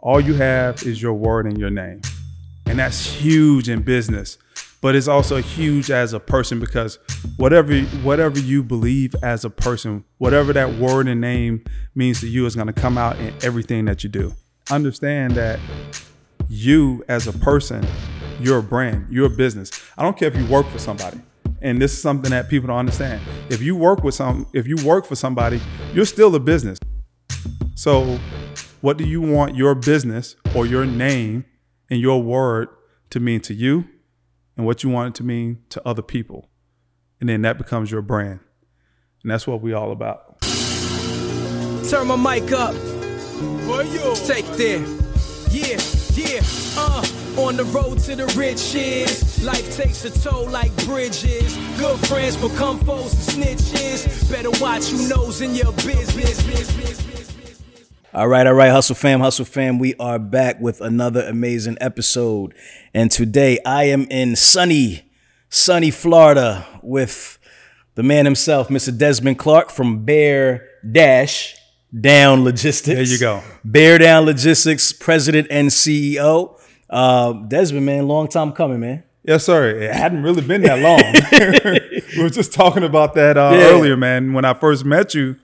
All you have is your word and your name. And that's huge in business, but it's also huge as a person because whatever whatever you believe as a person, whatever that word and name means to you is going to come out in everything that you do. Understand that you as a person, you're a brand, you're a business. I don't care if you work for somebody. And this is something that people don't understand. If you work with some if you work for somebody, you're still a business. So what do you want your business or your name and your word to mean to you and what you want it to mean to other people? And then that becomes your brand. And that's what we all about. Turn my mic up. Take there. Yeah, yeah, uh. On the road to the riches, life takes a toll like bridges. Good friends become foes and snitches. Better watch who knows in your business. All right, all right, Hustle Fam, Hustle Fam. We are back with another amazing episode. And today I am in sunny, sunny Florida with the man himself, Mr. Desmond Clark from Bear Dash Down Logistics. There you go. Bear Down Logistics, president and CEO. Uh, Desmond, man, long time coming, man. Yes, sir. It hadn't really been that long. we were just talking about that uh, Yeah. earlier, man. When I first met you,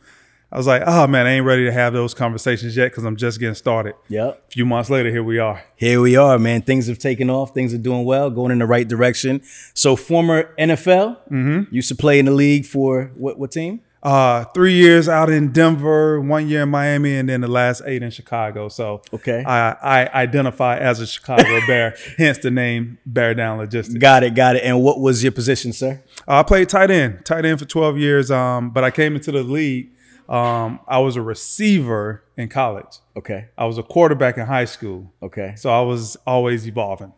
I was like, oh, man, I ain't ready to have those conversations yet because I'm just getting started. Yep. A few months later, here we are. Here we are, man. Things have taken off. Things are doing well, going in the right direction. So, former NFL, used to play in the league for what, what team? Uh, three years out in Denver, one year in Miami, and then the last eight in Chicago. So Okay. I, I identify as a Chicago Bear, hence the name Bear Down Logistics. Got it, got it. And what was your position, sir? Uh, I played tight end, tight end for 12 years. Um, but I came into the league. Um, I was a receiver in college. Okay, I was a quarterback in high school. okay, So I was always evolving.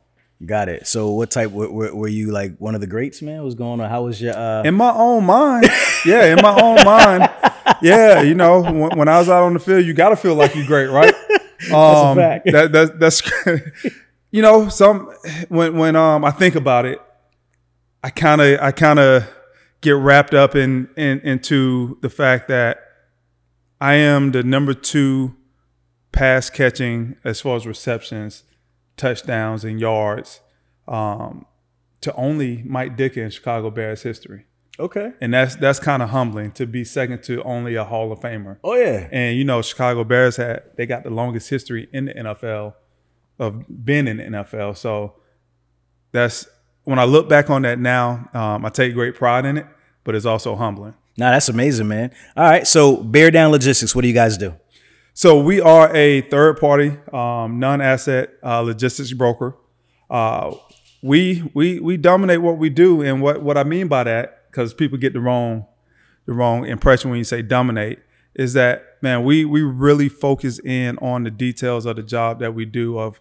got it. So, what type were, were, were you like one of the greats, man? What was going on? How was your? Uh, In my own mind, yeah, in my own mind, yeah. You know, when, when I was out on the field, you got to feel like you're great, right? Um, fact. That, that, that's, you know, some when when um I think about it, I kind of I kind of get wrapped up in, in into the fact that I am the number two pass catching as far as receptions, touchdowns, and yards um, to only Mike Ditka in Chicago Bears history okay. and that's that's kind of humbling to be second to only a Hall of Famer. Oh yeah. And you know, Chicago Bears had they got the longest history in the NFL of being in the NFL. So that's when I look back on that now, um, I take great pride in it, but it's also humbling. Nah, that's amazing, man. All right. So, Bear Down Logistics. What do you guys do? So we are a third party um, non-asset uh, logistics broker. Uh, we we we dominate what we do, and what what I mean by that, because people get the wrong the wrong impression when you say dominate, is that man, we we really focus in on the details of the job that we do of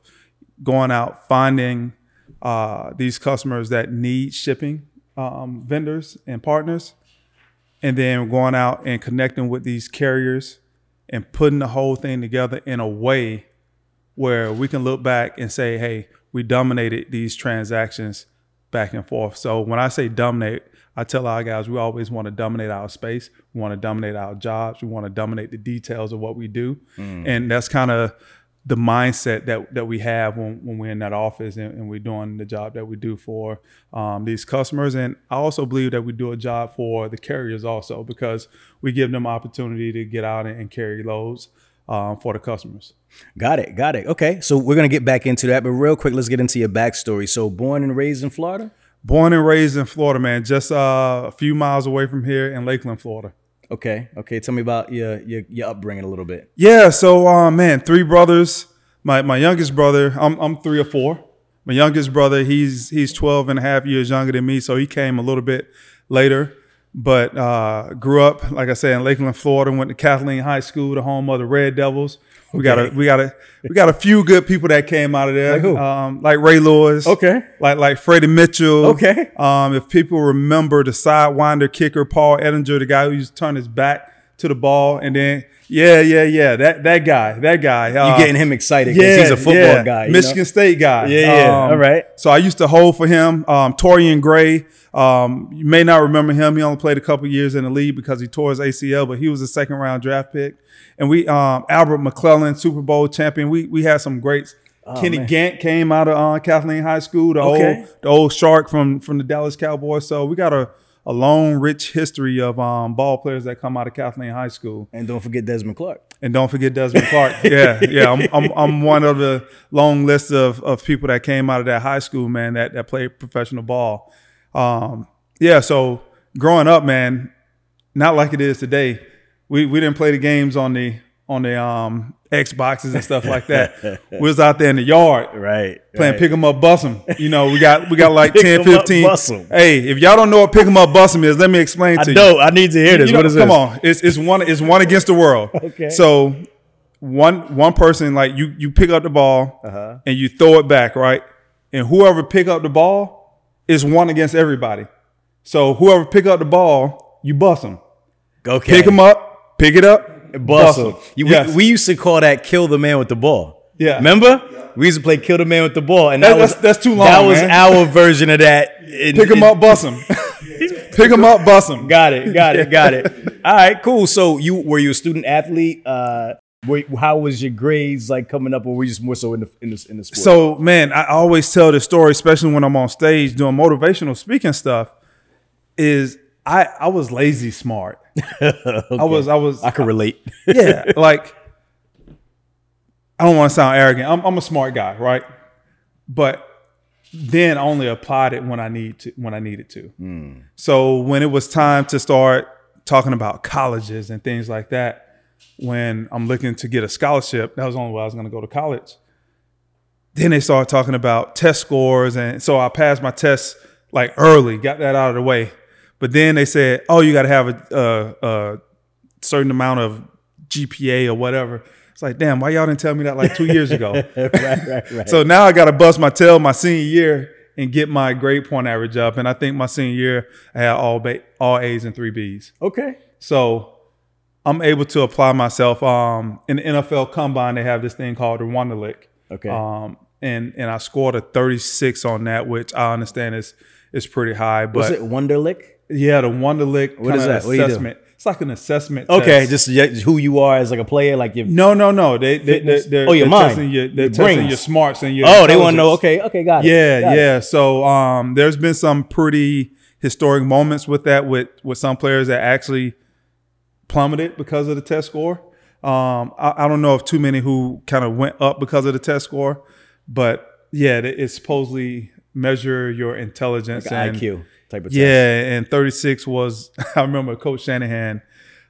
going out finding uh, these customers that need shipping um, vendors and partners, and then going out and connecting with these carriers and putting the whole thing together in a way where we can look back and say, hey, we dominated these transactions back and forth. So when I say dominate, I tell our guys we always want to dominate our space. We want to dominate our jobs. We want to dominate the details of what we do. Mm. And that's kind of the mindset that that we have when, when we're in that office and, and we're doing the job that we do for um, these customers. And I also believe that we do a job for the carriers also because we give them opportunity to get out and, and carry loads um, for the customers. Got it. Got it. Okay. So we're gonna get back into that, but real quick, let's get into your backstory. So, born and raised in Florida. Born and raised in Florida, man, just uh, a few miles away from here in Lakeland, Florida. Okay. Okay. Tell me about your your, your upbringing a little bit. Yeah, so uh, man, three brothers. My my youngest brother, I'm I'm three or four. My youngest brother, he's he's 12 and a half years younger than me, so he came a little bit later. But uh, grew up, like I said, in Lakeland, Florida. Went to Kathleen High School, the home of the Red Devils. We got a we got a we got a few good people that came out of there. Like who? Um, like Ray Lewis. Okay. Like like Freddie Mitchell. Okay. Um, if people remember the sidewinder kicker Paul Edinger, the guy who used to turn his back to the ball and then yeah yeah yeah that that guy that guy. You uh, getting him excited because he's a football yeah. guy. Michigan know? State guy. Yeah, yeah. Um, All right. So I used to hold for him. Um, Torrian Gray. Um, you may not remember him. He only played a couple years in the league because he tore his ACL, but he was a second round draft pick. And we, um, Albert McClellan, Super Bowl champion. We we had some greats. Kenny Oh, man. Gant came out of uh, Kathleen High School, the Okay. old the old shark from from the Dallas Cowboys. So we got a a long, rich history of um, ball players that come out of Kathleen High School. And don't forget Desmond Clark. And don't forget Desmond Clark. Yeah, yeah. I'm, I'm, I'm one of the long list of, of people that came out of that high school, man, that, that played professional ball. Um, yeah, so growing up, man, not like it is today. We we didn't play the games on the on the um, Xboxes and stuff like that. we was out there in the yard Right. playing right. pick 'em up, bus 'em. You know, we got we got like Pick 10, 'em up, 15. bus 'em. Hey, if y'all don't know what pick 'em up, bus 'em is, let me explain I to you. don't. I need to hear this. You know, what is come this? on, it's it's one it's one against the world. Okay. So one one person like you you pick up the ball Uh-huh. and you throw it back right, and whoever pick up the ball is one against everybody. So whoever pick up the ball, you bust them. Okay. Pick them up, pick it up, Bust bust him. them. You, Yes. we, we used to call that kill the man with the ball. Yeah. Remember? We used to play kill the man with the ball. And that, That- was that's- that's too long, That was our version of that. in- pick in- up, bust them. pick him up, bust them. Got it. Got it. Got it. All right, cool. So you were you a student athlete? Uh how was your grades like coming up, or were you just more so in the in the in the sport? So man, I always tell the story, especially when I'm on stage doing motivational speaking stuff. Is I I was lazy smart. I was I was I can relate. yeah, like I don't want to sound arrogant. I'm, I'm a smart guy, right? But then I only applied it when I need to when I needed to. Hmm. So when it was time to start talking about colleges and things like that, when I'm looking to get a scholarship, that was the only way I was going to go to college. Then they started talking about test scores, and so I passed my test like early, got that out of the way. But then they said, "Oh, you got to have a, a, a certain amount of GPA or whatever." It's like, damn, why y'all didn't tell me that like two years ago? right, right, right. So now I got to bust my tail my senior year and get my grade point average up. And I think my senior year I had all ba- all A's and three B's. okay. So I'm able to apply myself. Um, in the NFL Combine, they have this thing called the Wonderlic. Okay. Um, and and I scored a 36 on that, which I understand is is pretty high. But was it Wonderlic? Yeah, the Wonderlic. What is that? What do you do? assessment. It's like an assessment. Okay, test. just yeah, who you are as like a player, like your no, no, no. They they Fitness? they they're, Oh, your they're mind. testing your they're Your testing brains. your smarts and your. Oh, they want to know. intelligence. Okay, okay, got it. Yeah, got it. yeah. So um, there's been some pretty historic moments with that with with some players that actually plummeted because of the test score. Um, I, I don't know if too many who kind of went up because of the test score, but yeah, it, it supposedly measure your intelligence Like and IQ type of test. yeah, and 36 was I remember Coach Shanahan.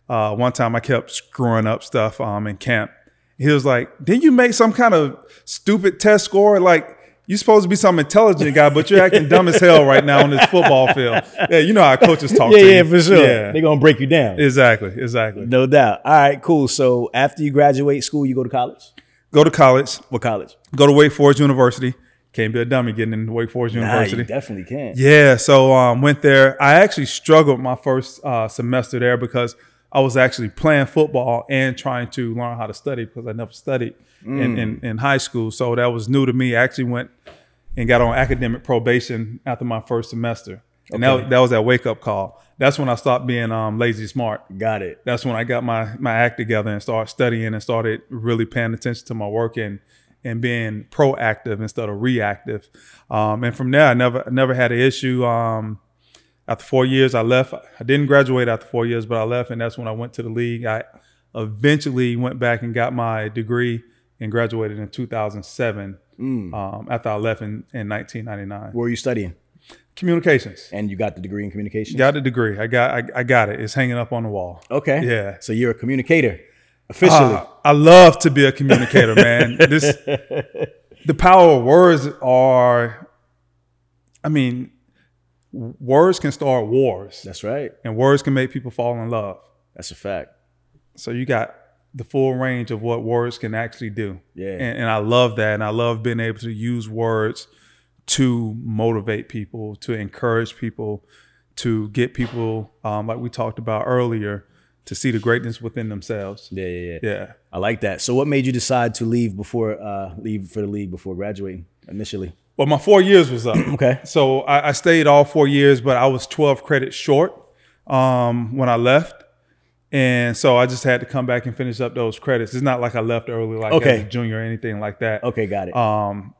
Uh, one time I kept screwing up stuff um, in camp. He was like, "Didn't you make some kind of stupid test score? Like you're supposed to be some intelligent guy, but you're acting dumb as hell right now on this football field." Yeah, you know how coaches talk. yeah, to yeah, you. for sure. Yeah, They're gonna break you down. exactly, exactly. No doubt. All right, cool. So after you graduate school, you go to college. Go to college. What college? Go to Wake Forest University. Can't be a dummy getting into Wake Forest University. Nah, you definitely can. Yeah, so um, went there. I actually struggled my first uh, semester there because I was actually playing football and trying to learn how to study because I never studied in, in, in high school. So that was new to me. I actually went and got on academic probation after my first semester. And Okay. that, that was that wake up call. That's when I stopped being um, lazy smart. Got it. That's when I got my my act together and started studying and started really paying attention to my work and and being proactive instead of reactive. Um, and from there, I never never had an issue. Um, after four years, I left. I didn't graduate after four years, but I left, and that's when I went to the league. I eventually went back and got my degree and graduated in 2007. Um, after I left in, in 1999, Where were you studying? communications. And you got the degree in communication. Got the degree. I got I, I got it. It's hanging up on the wall. Okay. Yeah. So you're a communicator officially. Uh, I love to be a communicator, man. This the power of words are I mean, words can start wars That's right. and words can make people fall in love. That's a fact. So you got the full range of what words can actually do. Yeah. And, and I love that. And I love being able to use words to motivate people, to encourage people, to get people, um, like we talked about earlier, to see the greatness within themselves. Yeah, yeah, yeah. Yeah. I like that. So, what made you decide to leave before uh, leave for the league before graduating initially? Well, my four years was up. Okay. So I, I stayed all four years, but I was 12 credits short um, when I left. And so I just had to come back and finish up those credits. It's not like I left early, like Okay. as a junior or anything like that. Okay, got it. Um,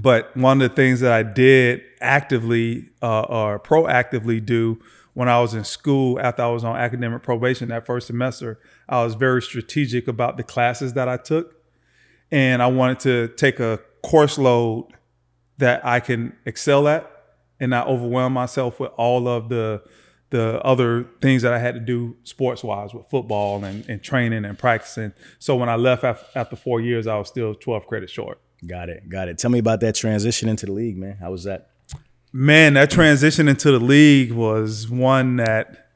but one of the things that I did actively uh, or proactively do when I was in school after I was on academic probation that first semester, I was very strategic about the classes that I took. And I wanted to take a course load that I can excel at and not overwhelm myself with all of the the other things that I had to do sports wise with football and, and training and practicing. So when I left after, four years, I was still 12 credits short. got it. Got it. Tell me about that transition into the league, man. How was that? Man, that transition into the league was one that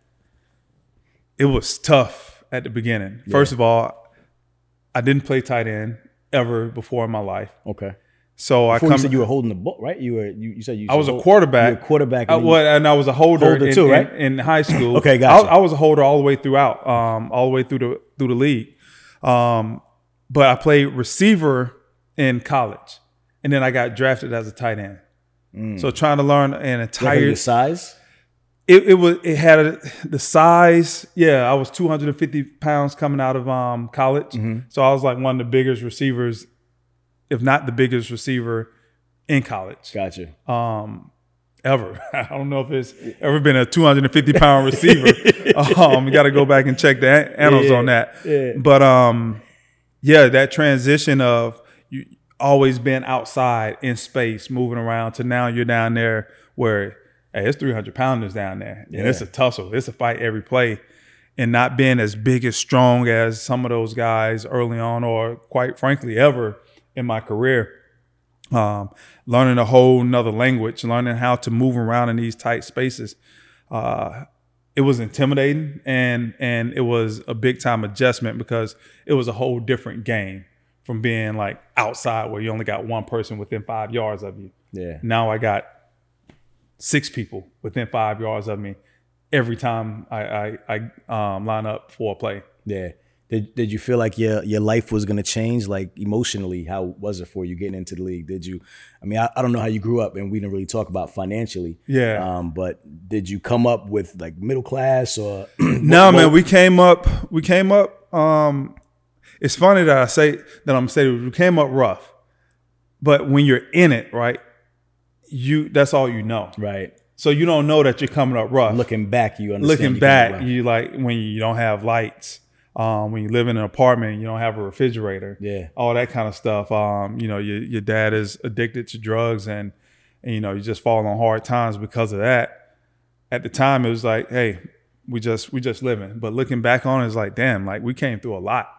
it was tough at the beginning. First of all, I didn't play tight end ever before in my life. Okay. So I come you said you were holding the ball, right? You were. You, you said you. I was a quarterback. You were a quarterback. And then you- well, and I was a holder, Holder in, too, in- right? in high school. Okay, gotcha. I, I was a holder all the way throughout, um, all the way through the through the league. Um, but I played receiver in college, and then I got drafted as a tight end. So trying to learn an entire size. it, it was it had a, the size. Yeah, I was 250 pounds coming out of um, college, Mm-hmm. so I was like one of the biggest receivers, if not the biggest receiver in college Gotcha. um, ever. I don't know if it's ever been a 250 pound receiver. um, you got to go back and check the annals Yeah, on that. yeah. But um, yeah, that transition of always been outside in space, moving around to now you're down there where hey, it's 300 pounders down there, and it's a tussle. It's a fight every play. And not being as big as strong as some of those guys early on, or quite frankly, ever in my career um, learning a whole nother language, learning how to move around in these tight spaces. Uh, it was intimidating and and it was a big time adjustment because it was a whole different game from being like outside where you only got one person within five yards of you. Yeah. Now I got six people within five yards of me every time I I, I um, line up for a play. Yeah. Did, did you feel like your your life was gonna change like emotionally? How was it for you getting into the league? Did you? I mean, I, I don't know how you grew up, and we didn't really talk about financially. Yeah. Um, but did you come up with like middle class or? No, man, we came up. We came up. Um, it's funny that I say that I'm saying we came up rough, but when you're in it, right, you that's all you know. right. So you don't know that you're coming up rough. Looking back, you understand. Looking you back, you like when you don't have lights, um, when you live in an apartment, you don't have a refrigerator, Yeah. all that kind of stuff. Um, you know, your your dad is addicted to drugs, and and you know you just fall on hard times because of that. At the time, it was like, hey, we just we just living. But looking back on it, it's like, damn, like we came through a lot.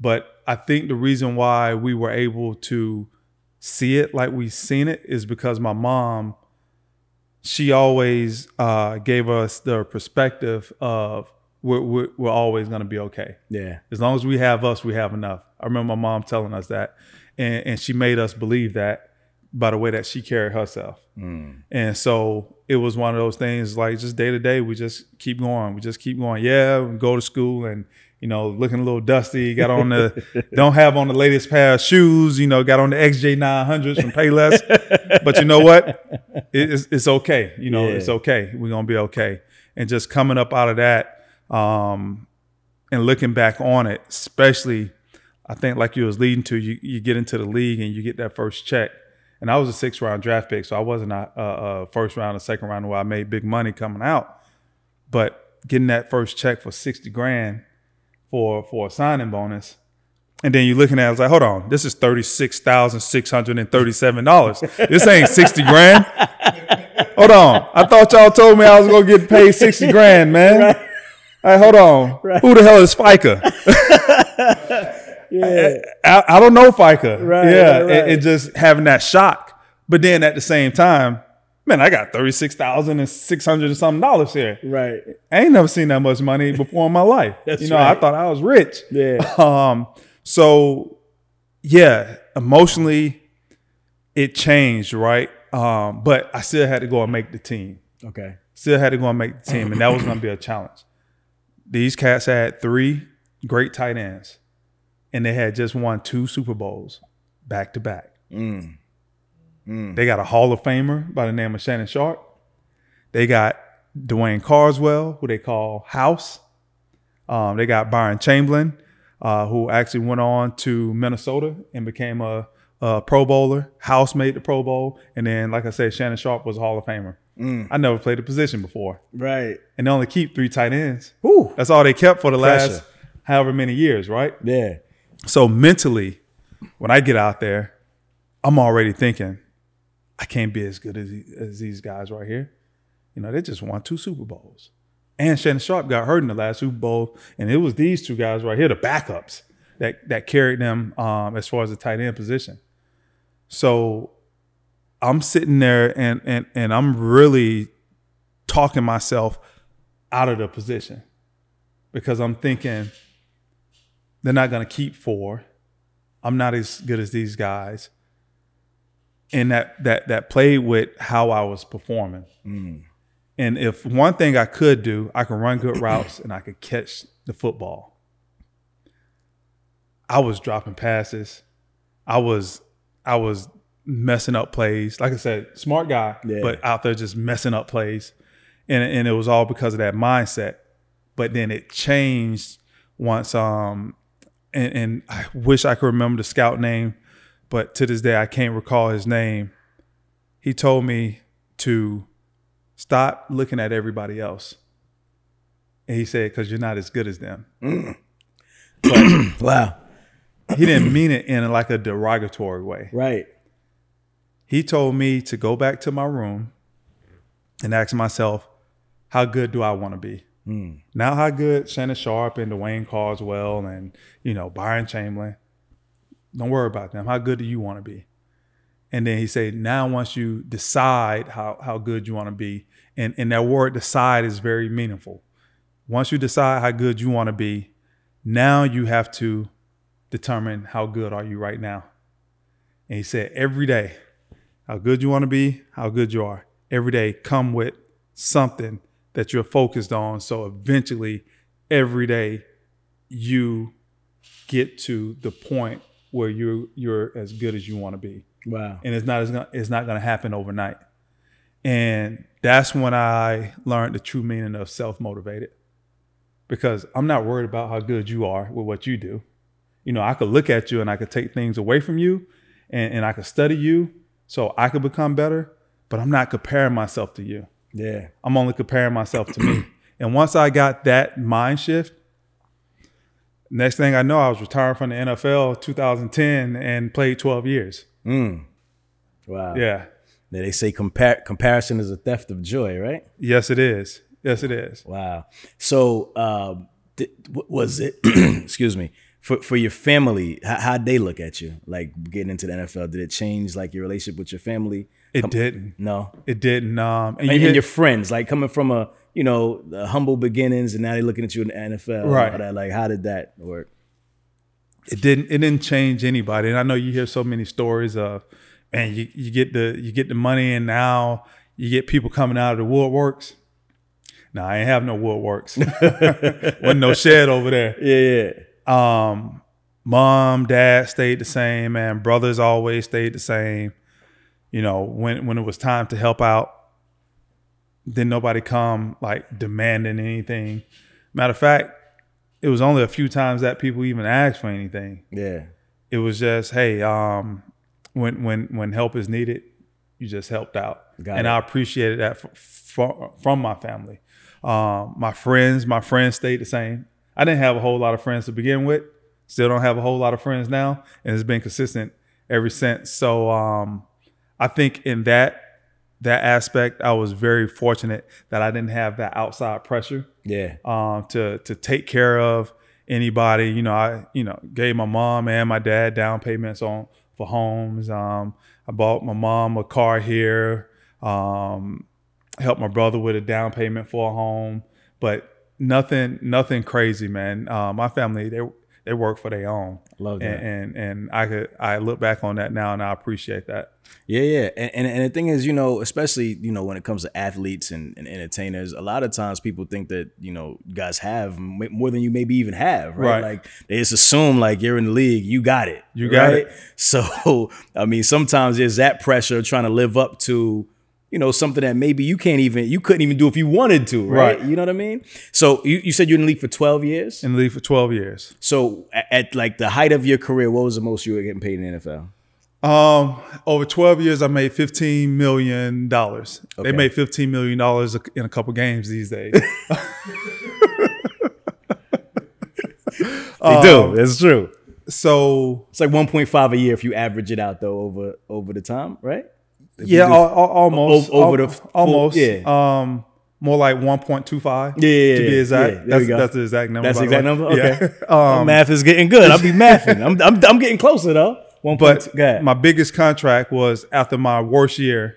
But I think the reason why we were able to see it like we seen it is because my mom she always uh, gave us the perspective of we're, we're, we're always going to be okay. yeah. As long as we have us, we have enough. I remember my mom telling us that, and, and she made us believe that by the way that she carried herself. And so it was one of those things like just day to day, we just keep going. We just keep going. Yeah, we go to school and you know looking a little dusty. Got on the don't have on the latest pair of shoes. You know, got on the XJ 900s from Payless. but you know what? It- it's, it's okay. You know, Yeah. it's okay. We're gonna be okay. And just coming up out of that, um, and looking back on it, especially, I think like you was leading to, you, you get into the league and you get that first check. And I was a six round draft pick, so I wasn't a, a, a first round or second round where I made big money coming out. But getting that first check for sixty grand for for a signing bonus, and then you're looking at it, it's like, hold on, this is thirty six thousand six hundred and thirty seven dollars. this ain't sixty grand. Hold on, I thought y'all told me I was gonna get paid sixty grand, man. Hey, hold on. Who the hell is FICA? Yeah. I, I don't know FICA. Right, Yeah. right, right. It, it just having that shock. But then at the same time, man, I got thirty six thousand and six hundred or something dollars here. Right. I ain't never seen that much money before in my life. That's you know, I thought I was rich. Yeah. Um, so yeah, emotionally it changed, right? Um, but I still had to go and make the team. Okay. Still had to go and make the team, and that was gonna be a challenge. These cats had three great tight ends, and they had just won two Super Bowls back to back. They got a Hall of Famer by the name of Shannon Sharpe. They got Dwayne Carswell, who they call House. Um, they got Byron Chamberlain, uh, who actually went on to Minnesota and became a, a Pro Bowler. House made the Pro Bowl, and then, like I said, Shannon Sharpe was a Hall of Famer. I never played the position before, Right. and they only keep three tight ends. Whew. That's all they kept for the Pressure. last however many years, right? Yeah. So mentally, when I get out there, I'm already thinking, I can't be as good as, as these guys right here. You know, they just won two Super Bowls. And Shannon Sharpe got hurt in the last Super Bowl, and it was these two guys right here, the backups, that that carried them um, as far as the tight end position. So I'm sitting there and and and I'm really talking myself out of the position because I'm thinking they're not going to keep four. I'm not as good as these guys. And that that that played with how I was performing. And if one thing I could do, I could run good routes and I could catch the football. I was dropping passes. I was I was messing up plays. Like I said, smart guy, Yeah. but out there just messing up plays. And and it was all because of that mindset. But then it changed once um and, and I wish I could remember the scout name, but to this day I can't recall his name. He told me to stop looking at everybody else. And he said, because you're not as good as them. Mm. Wow. He didn't mean it in like a derogatory way. Right. He told me to go back to my room and ask myself, how good do I want to be? Hmm. Now, how good Shannon Sharpe and Dwayne Carswell and, you know, Byron Chamberlain, don't worry about them. How good do you want to be? And then he said, now once you decide how, how good you want to be, and, and that word decide is very meaningful. Once you decide how good you want to be, now you have to determine how good are you right now. And he said, every day, how good you want to be, how good you are. Every day, come with something that you're focused on. So eventually, every day, you get to the point where you're you're as good as you want to be. Wow. And it's not it's not, it's not going to happen overnight. And that's when I learned the true meaning of self motivated. Because I'm not worried about how good you are with what you do. You know, I could look at you and I could take things away from you and, and I could study you so I could become better, but I'm not comparing myself to you. Yeah. I'm only comparing myself to me. And once I got that mind shift, next thing I know, I was retired from the NFL 2010 and played 12 years. Wow. Yeah. Now, They say compar- comparison is a theft of joy, right? Yes, it is. Yes, it is. Wow. So, um, th- was it? excuse me. For for your family, how how'd they look at you? Like getting into the NFL, did it change like your relationship with your family? It didn't. No. It didn't. Um, and And, you and hear- your friends, like coming from a you know the humble beginnings, and now they're looking at you in the NFL. Right. that. Like, how did that work? it didn't it didn't change anybody and i know you hear so many stories of man you, you get the you get the money and now you get people coming out of the woodworks no i ain't have no woodworks wasn't no shed over there Yeah, yeah. um mom dad stayed the same man brothers always stayed the same you know when when it was time to help out didn't nobody come like demanding anything. Matter of fact it was only a few times that people even asked for anything. Yeah. it was just hey um when when when help is needed you just helped out. Got and it. i appreciated that f- f- from my family. Um my friends my friends stayed the same. I didn't have a whole lot of friends to begin with. Still don't have a whole lot of friends now and it's been consistent ever since. So um i think in that that aspect i was very fortunate that i didn't have that outside pressure Yeah. um, to to take care of anybody. You know, I you know gave my mom and my dad down payments on for homes. Um, I bought my mom a car here. Um, helped my brother with a down payment for a home, but nothing, nothing crazy, man. Uh, my family, they they work for their own. Love that. And, and and I could I look back on that now and I appreciate that. Yeah, yeah. And, and and the thing is, you know, especially, you know, when it comes to athletes and, and entertainers, a lot of times people think that, you know, guys have more than you maybe even have, right? Right. Like they just assume like you're in the league, you got it. You got right? it. So, I mean, sometimes there's that pressure trying to live up to, you know, something that maybe you can't even, you couldn't even do if you wanted to, right? Right. You know what I mean? So you, you said you're in the league for 12 years. In the league for 12 years. So at, at like the height of your career, what was the most you were getting paid in the NFL? Um, over 12 years, I made 15 million dollars. Okay. They made 15 million dollars in a couple games these days. They do. It's true. so It's like 1.5 a year if you average it out though over over the time, right? If yeah, al- al- almost O- over al- the full- almost yeah. Um, more like 1.25. Yeah, yeah, to be exact. Yeah, that's, that's the exact number. That's the exact number. Okay, Yeah. Um, math is getting good. I'll be mathing. I'm, I'm I'm getting closer though. One But point. Go ahead. my biggest contract was after my worst year.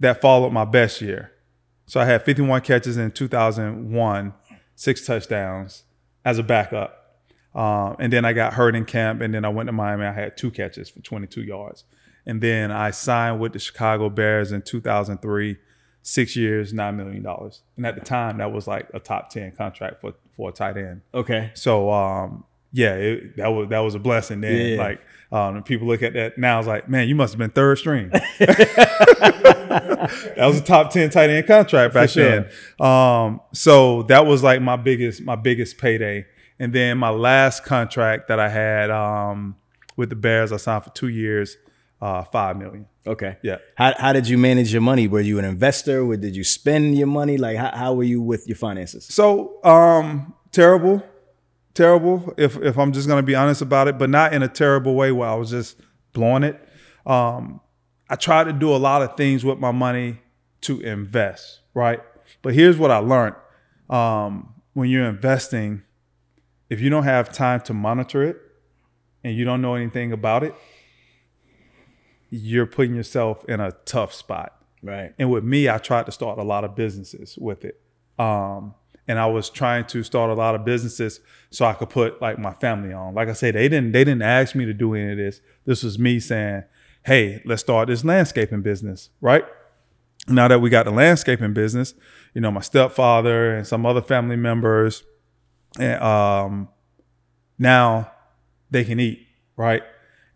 That followed my best year. So I had 51 catches in 2001, six touchdowns as a backup. Um, and then I got hurt in camp, and then I went to Miami. I had two catches for 22 yards. And then I signed with the Chicago Bears in 2003, six years, $9 million. And at the time, that was like a top 10 contract for, for a tight end. okay. So um, yeah, it, that was that was a blessing. Then Yeah. like um, people look at that now, it's like, man, you must have been third string. that was a top ten tight end contract back sure. then. Um, so that was like my biggest my biggest payday. And then my last contract that I had um, with the Bears, I signed for two years, uh, five million. Okay. Yeah. How how did you manage your money? Were you an investor? Or did you spend your money? Like how, how were you with your finances? So um, terrible, terrible. If if I'm just gonna be honest about it, but not in a terrible way where I was just blowing it. Um, I tried to do a lot of things with my money to invest, right? But here's what I learned: um, when you're investing, if you don't have time to monitor it and you don't know anything about it, you're putting yourself in a tough spot. Right. And with me, I tried to start a lot of businesses with it. Um, and I was trying to start a lot of businesses so I could put like my family on. Like I said, they didn't they didn't ask me to do any of this. This was me saying, "Hey, let's start this landscaping business." Right? Now that we got the landscaping business, you know, my stepfather and some other family members, and um, now they can eat, right?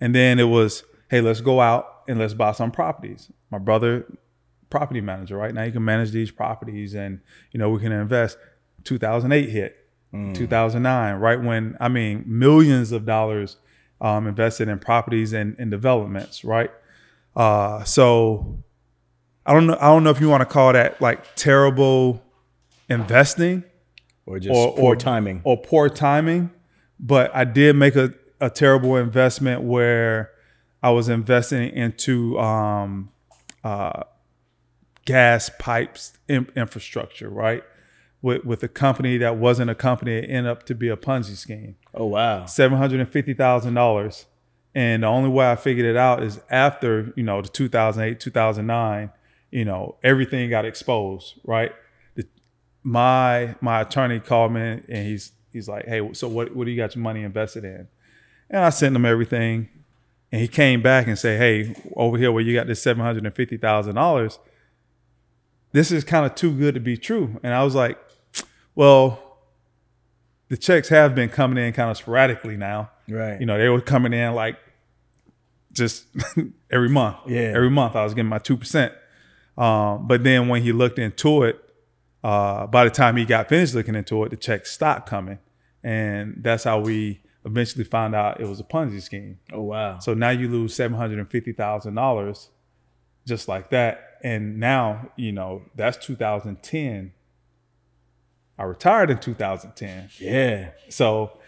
And then it was, hey, let's go out and let's buy some properties. My brother, property manager, right now you can manage these properties, and you know we can invest. 2008 hit, 2009, right when I mean millions of dollars um, invested in properties and, and developments, right? Uh, so I don't know. I don't know if you want to call that like terrible investing Or just or poor or timing. or poor timing. But I did make a, a terrible investment where I was investing into um, uh, gas pipes in, infrastructure, right? With with a company that wasn't a company, it ended up to be a Ponzi scheme. Oh wow. Seven hundred and fifty thousand dollars, and the only way I figured it out is after you know the two thousand eight, two thousand nine. You know everything got exposed, right? The, my my attorney called me and he's he's like, hey, so what what do you got your money invested in? And I sent him everything, and he came back and said, hey, over here where you got this seven hundred and fifty thousand dollars, this is kind of too good to be true. And I was like, well, the checks have been coming in kind of sporadically now. Right. You know, they were coming in like just every month. Yeah. Every month I was getting my two percent. Um, but then when he looked into it, uh, by the time he got finished looking into it, the checks stopped coming. And that's how we eventually found out it was a Ponzi scheme. Oh wow. So now you lose seven hundred and fifty thousand dollars just like that. And now, you know, that's 2010. I retired in 2010. Yeah. So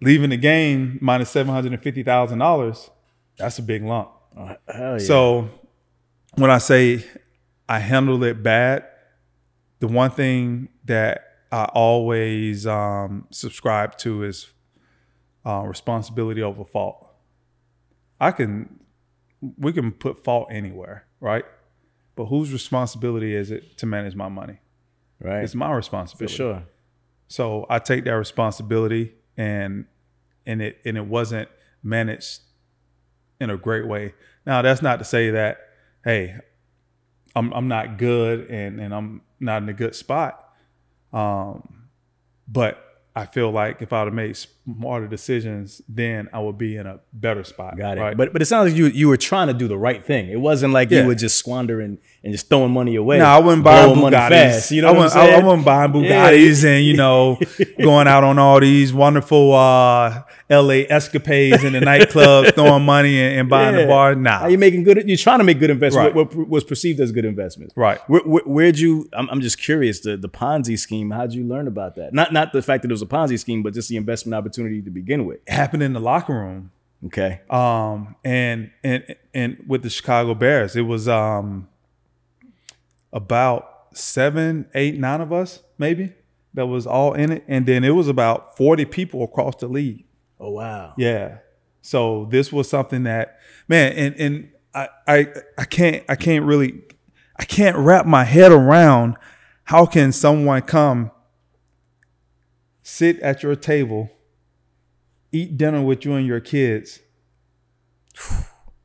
leaving the game minus minus seven hundred and fifty thousand dollars, that's a big lump. Oh, yeah. So when I say I handled it bad, the one thing that I always um, subscribe to is uh, responsibility over fault. I can, we can put fault anywhere, right? But whose responsibility is it to manage my money? Right. It's my responsibility. For sure. So I take that responsibility and and it and it wasn't managed in a great way. Now that's not to say that hey, I'm I'm not good and and I'm not in a good spot. Um but I feel like if I'd have made smarter decisions, then I would be in a better spot. Got it. Right? But but it sounds like you you were trying to do the right thing. It wasn't like Yeah. you were just squandering and just throwing money away. No, I wouldn't buy blowing money Bugattis. fast. You know I wouldn't, I. I wouldn't buy Yeah. Bugattis and you know going out on all these wonderful uh, L.A. escapades in the nightclubs, throwing money and, and buying Yeah. the bar. Nah, Are you making good? You're trying to make good investments. Right. What, what was perceived as good investments. Right. Where, where, where'd you? I'm, I'm just curious. The the Ponzi scheme. How'd you learn about that? Not not the fact that it was a Ponzi scheme, but just the investment opportunity to begin with. it happened in the locker room. Okay. Um, and and and with the Chicago Bears, it was um about seven, eight, nine of us maybe that was all in it, and then it was about forty people across the league. Oh wow. Yeah. So this was something that man and and I I I can't I can't really I can't wrap my head around how can someone come sit at your table eat dinner with you and your kids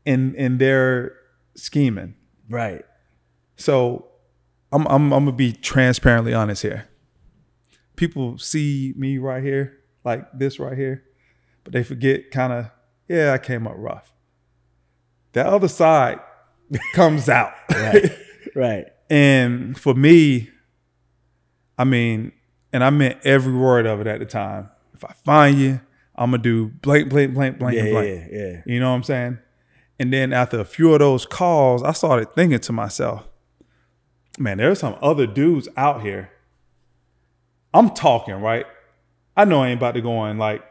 and and they're scheming. Right. So I'm I'm I'm gonna be transparently honest here. People see me right here, like this right here, but they forget kind of, yeah, I came up rough. That other side comes out. Right. right. And for me, I mean, and I meant every word of it at the time. If I find you, I'm gonna do blank, blank, blank, blank, Yeah. and Yeah. blank. Yeah. You know what I'm saying? And then after a few of those calls, I started thinking to myself, man, there's some other dudes out here. I'm talking, right? I know I ain't about to go and like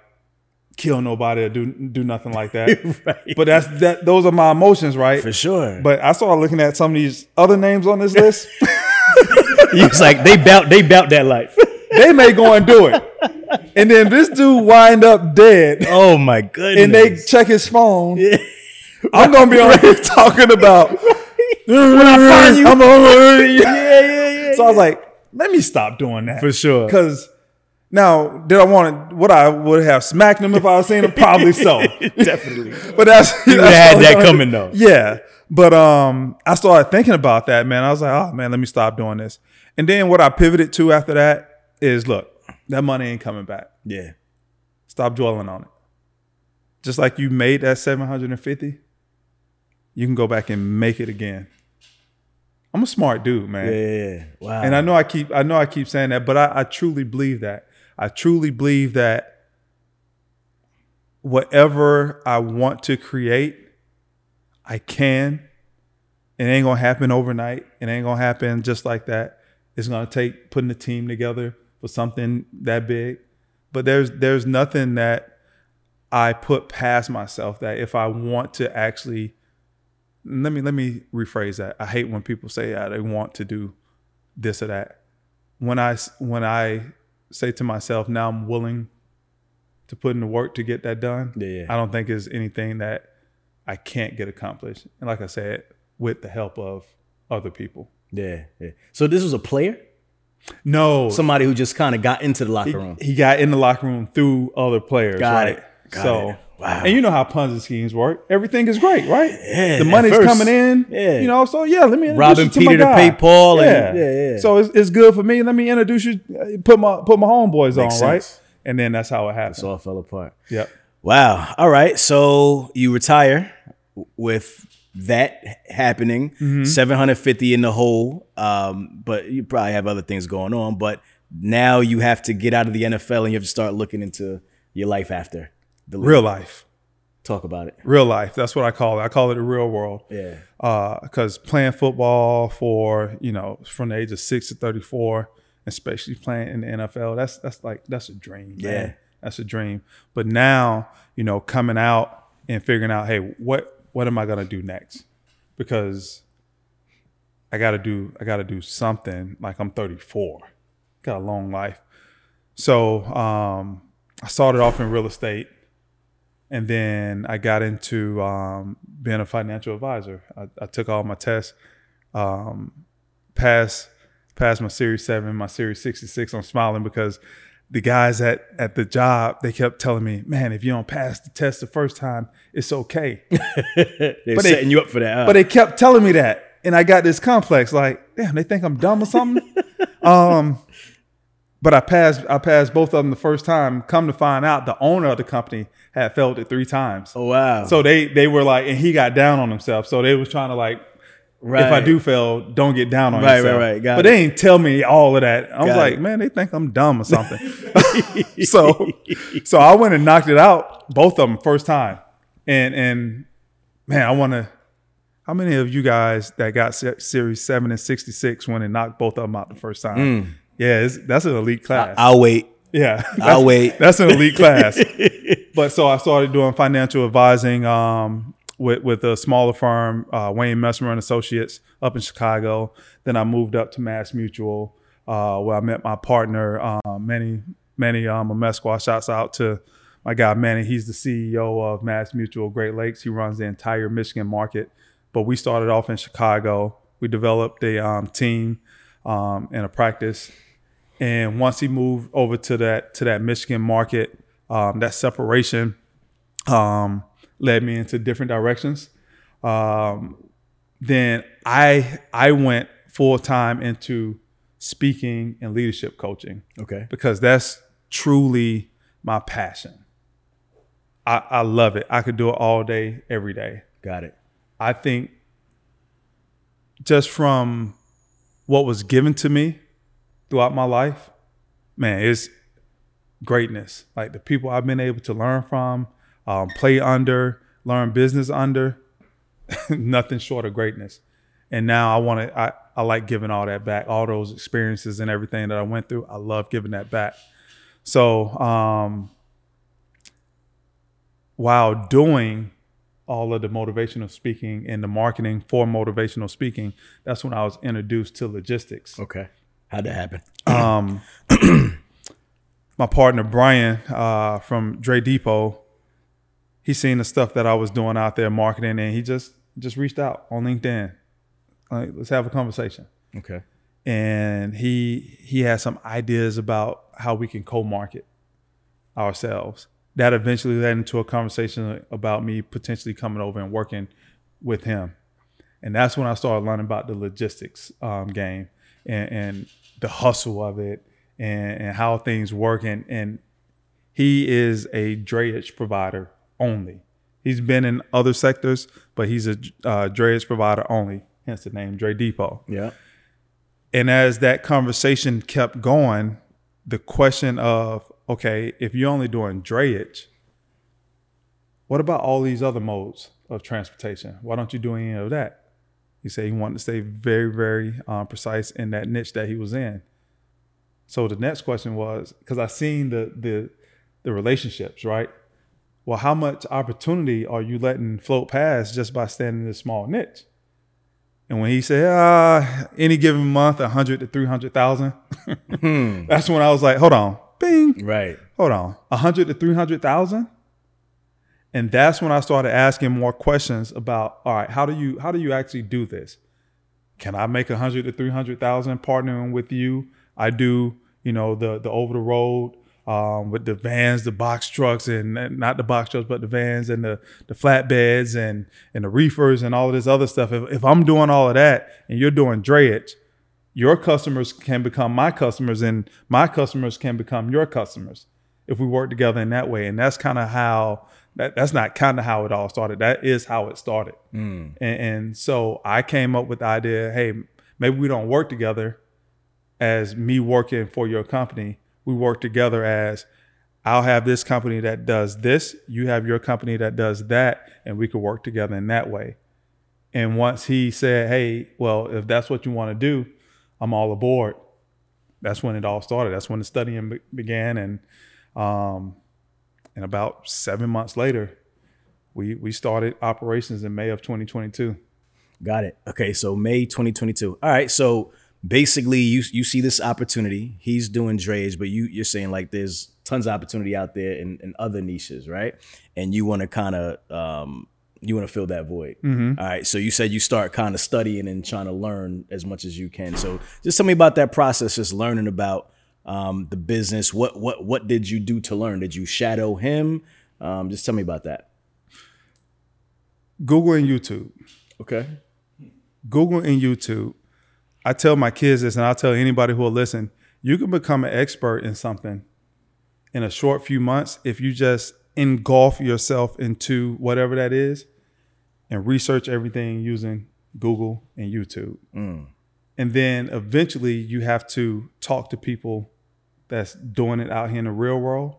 kill nobody or do do nothing like that. Right. But that's that those are my emotions, right? For sure. But I started looking at some of these other names on this list. you was like they bout they bout that life. They may go and do it. And then this dude wind up dead Oh my goodness. and they check his phone. I'm gonna be on here talking about when I find you. I'm over yeah, yeah, yeah. So I was like, let me stop doing that For sure. Because now, did I want to? Would I would have smacked him if I was seen him? Probably so. Definitely. But that's you would've had that coming, though. Yeah. But um, I started thinking about that, man. I was like, oh man, let me stop doing this. And then what I pivoted to after that is, look, that money ain't coming back. Yeah. Stop dwelling on it. Just like you made that 750, you can go back and make it again. I'm a smart dude, man. Yeah. Wow. And I know I keep I know I keep saying that, but I, I truly believe that. I truly believe that whatever I want to create, I can. It ain't gonna happen overnight. It ain't gonna happen just like that. It's gonna take putting a team together for something that big. But there's there's nothing that I put past myself that if I want to actually let me let me rephrase that. I hate when people say they want to do this or that. When I when I say to myself, now I'm willing to put in the work to get that done. Yeah, yeah. I don't think is anything that I can't get accomplished. And like I said, with the help of other people. yeah, yeah. So this was a player, No, somebody who just kind of got into the locker room. he got in the locker room through other players. Got right? it. Got so, it. Wow. and you know how Ponzi schemes work. Everything is great, right? Yeah, the money's first. coming in. Yeah. you know. So yeah, let me introduce Robbing you to Peter to pay Paul and- Yeah, yeah, yeah. So it's, it's good for me. Let me introduce you. Put my put my homeboys on, Makes right? And then that's how it happened. It all fell apart. yep. Wow. All right. So you retire with that happening, Mm-hmm. 750 in the hole. Um, but you probably have other things going on. But now you have to get out of the NFL and you have to start looking into your life after the league. Real life. Talk about it. real life. That's what I call it. I call it the real world. Yeah. Because playing football for you know from the age of six to thirty four, especially playing in the NFL, that's that's like that's a dream. Yeah. man. that's a dream. But now you know coming out and figuring out, hey, what what am I gonna do next? Because I got to do I got to do something. Like I'm 34, got a long life. So um, I started off in real estate, and then I got into um, being a financial advisor. I, I took all my tests, um, passed passed my Series Seven, my Series 66. I'm smiling because the guys at at the job they kept telling me, "Man, if you don't pass the test the first time, it's okay." They're But they- setting you up for that. huh? But they kept telling me that, and I got this complex, like, damn, they think I'm dumb or something. um, but I passed. I passed both of them the first time. Come to find out, the owner of the company had failed it three times. oh wow. So they they were like, and he got down on himself. So they was trying to like, right. if I do fail, don't get down on Right, yourself. right, right. Got but it. they ain't tell me all of that. I was Got like, it. man, they think I'm dumb or something. so so I went and knocked it out, both of them first time. And and man, I want to. How many of you guys that got Series Seven and Sixty Six went and knocked both of them out the first time? Yeah, it's, that's an elite class. I'll wait. Yeah, Mm. I'll wait. That's an elite class. but so I started doing financial advising um, with with a smaller firm, uh, Wayne Messmer and Associates, up in Chicago. Then I moved up to Mass Mutual, uh, where I met my partner, uh, Manny Manny um, Amesqua. Shouts out to my guy Manny. He's the CEO of Mass Mutual Great Lakes. He runs the entire Michigan market. But we started off in Chicago. We developed a um, team um, and a practice and once he moved over to that to that Michigan market, um, that separation um, led me into different directions. Um, then I I went full time into speaking and leadership coaching Okay. because that's truly my passion. I, I love it. I could do it all day, every day. Got it. I think just from what was given to me throughout my life, man, it's greatness. Like the people I've been able to learn from, um, play under, learn business under, nothing short of greatness. And now I want to, I, I like giving all that back, all those experiences and everything that I went through. I love giving that back. So, um, while doing all of the motivational speaking and the marketing for motivational speaking, that's when I was introduced to logistics. Okay. How'd that happen? Um, my partner Brian uh, from Dray Depot, he seen the stuff that I was doing out there marketing, and he just just reached out on LinkedIn. Like, let's have a conversation. Okay. And he he had some ideas about how we can co-market ourselves. That eventually led into a conversation about me potentially coming over and working with him. And that's when I started learning about the logistics um, game and, and the hustle of it and, and how things work. And, and he is a drayage provider only. He's been in other sectors, but he's a uh, drayage provider only, hence the name Dray Depot. Yeah. And as that conversation kept going, the question of, okay, if you're only doing drayage, what about all these other modes of transportation? Why don't you do any of that? He said he wanted to stay very, very um, precise in that niche that he was in. So the next question was, because I seen the the the relationships, right? Well, how much opportunity are you letting float past just by standing in this small niche? And when he said, uh, any given month, a hundred to three hundred thousand, that's when I was like, hold on, bing, Right. hold on, a hundred to three hundred thousand, and that's when I started asking more questions about, all right, how do you how do you actually do this? Can I make a hundred to three hundred thousand partnering with you? I do, you know, the the over the road um, with the vans, the box trucks, and, and not the box trucks, but the vans and the the flatbeds and and the reefers and all of this other stuff. If, if I'm doing all of that and you're doing drayage, your customers can become my customers, and my customers can become your customers if we work together in that way. And that's kind of how that, that's not kind of how it all started. That is how it started. And, and so I came up with the idea, hey, maybe we don't work together as me working for your company. We work together as I'll have this company that does this, you have your company that does that, and we could work together in that way. And once he said, Hey, well, if that's what you want to do, I'm all aboard. That's when it all started. That's when the studying be- began. And um, and about seven months later, we we started operations in May of 2022. Got it. Okay, so May 2022. All right, so basically you you see this opportunity. He's doing drayage, but you you're saying like there's tons of opportunity out there in, in other niches, right? And you want to kind of um you want to fill that void. All right, so you said you start kind of studying and trying to learn as much as you can. So just tell me about that process, just learning about um, the business. What what what did you do to learn? Did you shadow him? Um, just tell me about that. Google and YouTube. Okay. Google and YouTube. I tell my kids this, and I'll tell anybody who will listen. You can become an expert in something in a short few months if you just engulf yourself into whatever that is and research everything using Google and YouTube. Mm. And then eventually you have to talk to people that's doing it out here in the real world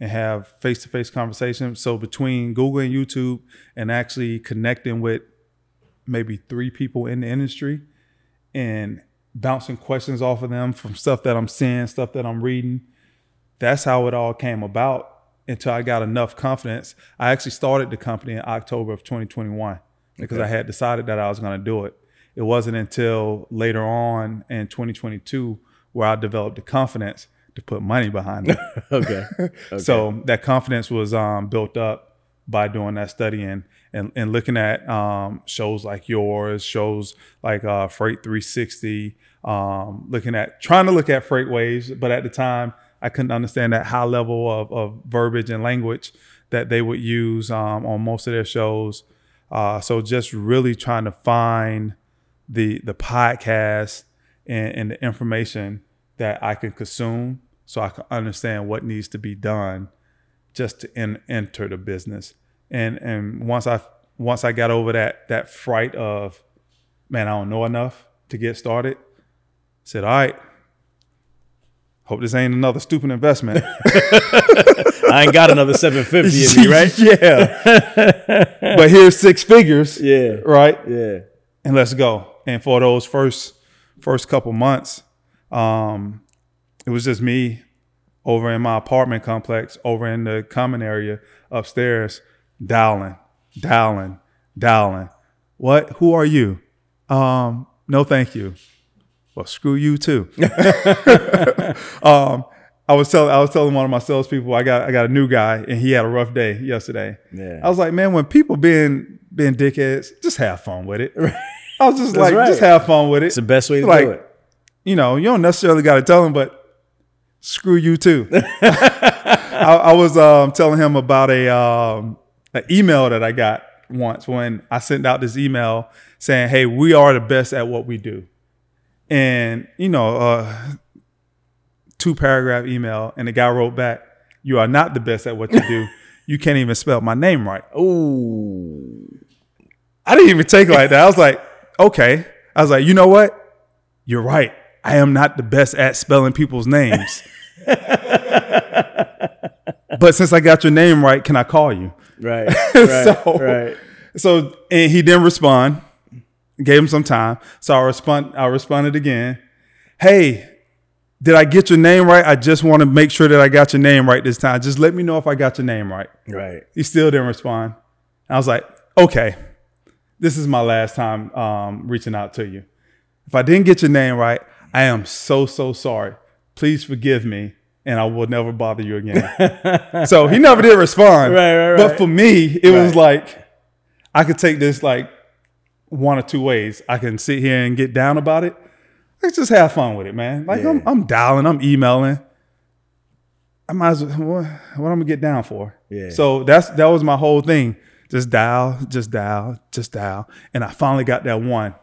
and have face to face conversations. So between Google and YouTube and actually connecting with maybe three people in the industry and bouncing questions off of them from stuff that I'm seeing, stuff that I'm reading. That's how it all came about until I got enough confidence. I actually started the company in October of 2021 because I had decided that I was going to do it. It wasn't until later on in 2022 where I developed the confidence to put money behind it. Okay. So that confidence was um, built up by doing that studying and, and looking at um, shows like yours, shows like uh, Freight 360, um, looking at trying to look at FreightWaves, but at the time I couldn't understand that high level of, of verbiage and language that they would use um, on most of their shows. Uh, so just really trying to find the the podcast and, and the information that I can consume so I can understand what needs to be done just to en- enter the business. And and once I once I got over that that fright of man, I don't know enough to get started, I said, all right, hope this ain't another stupid investment. I ain't got another 750 in me, right? yeah. but here's six figures. Yeah. Right. Yeah. and let's go. And for those first first couple months, um, it was just me over in my apartment complex, over in the common area upstairs, dialing, dialing, dialing. What? Who are you? Um, no, thank you. Well, screw you too. um, I was telling I was telling one of my salespeople I got I got a new guy and he had a rough day yesterday. Yeah. I was like, man, when people being being dickheads, just have fun with it. I was just like, right. just have fun with it. It's the best way to like, do it. You know, you don't necessarily got to tell him, but screw you too. I, I was um, telling him about a um, an email that I got once when I sent out this email saying, "Hey, we are the best at what we do," and you know, uh, two paragraph email, and the guy wrote back, "You are not the best at what you do. you can't even spell my name right." Ooh. I didn't even take it like that. I was like, okay. I was like, you know what? You're right. I am not the best at spelling people's names. but since I got your name right, can I call you? Right. Right. So- right. So and he didn't respond. Gave him some time. So I respond I responded again. Hey, did I get your name right? I just want to make sure that I got your name right this time. Just let me know if I got your name right. Right. He still didn't respond. I was like, okay, this is my last time um, reaching out to you. If I didn't get your name right, I am so, so sorry. Please forgive me and I will never bother you again. so he never did respond. Right, right, right. But for me, it was like, I could take this like one or two ways. I can sit here and get down about it. Let's just have fun with it, man. Like I'm, Yeah. I'm dialing, I'm emailing. I might as well, what, what I'm gonna get down for? Yeah. So that's that was my whole thing. Just dial, just dial, just dial. And I finally got that one.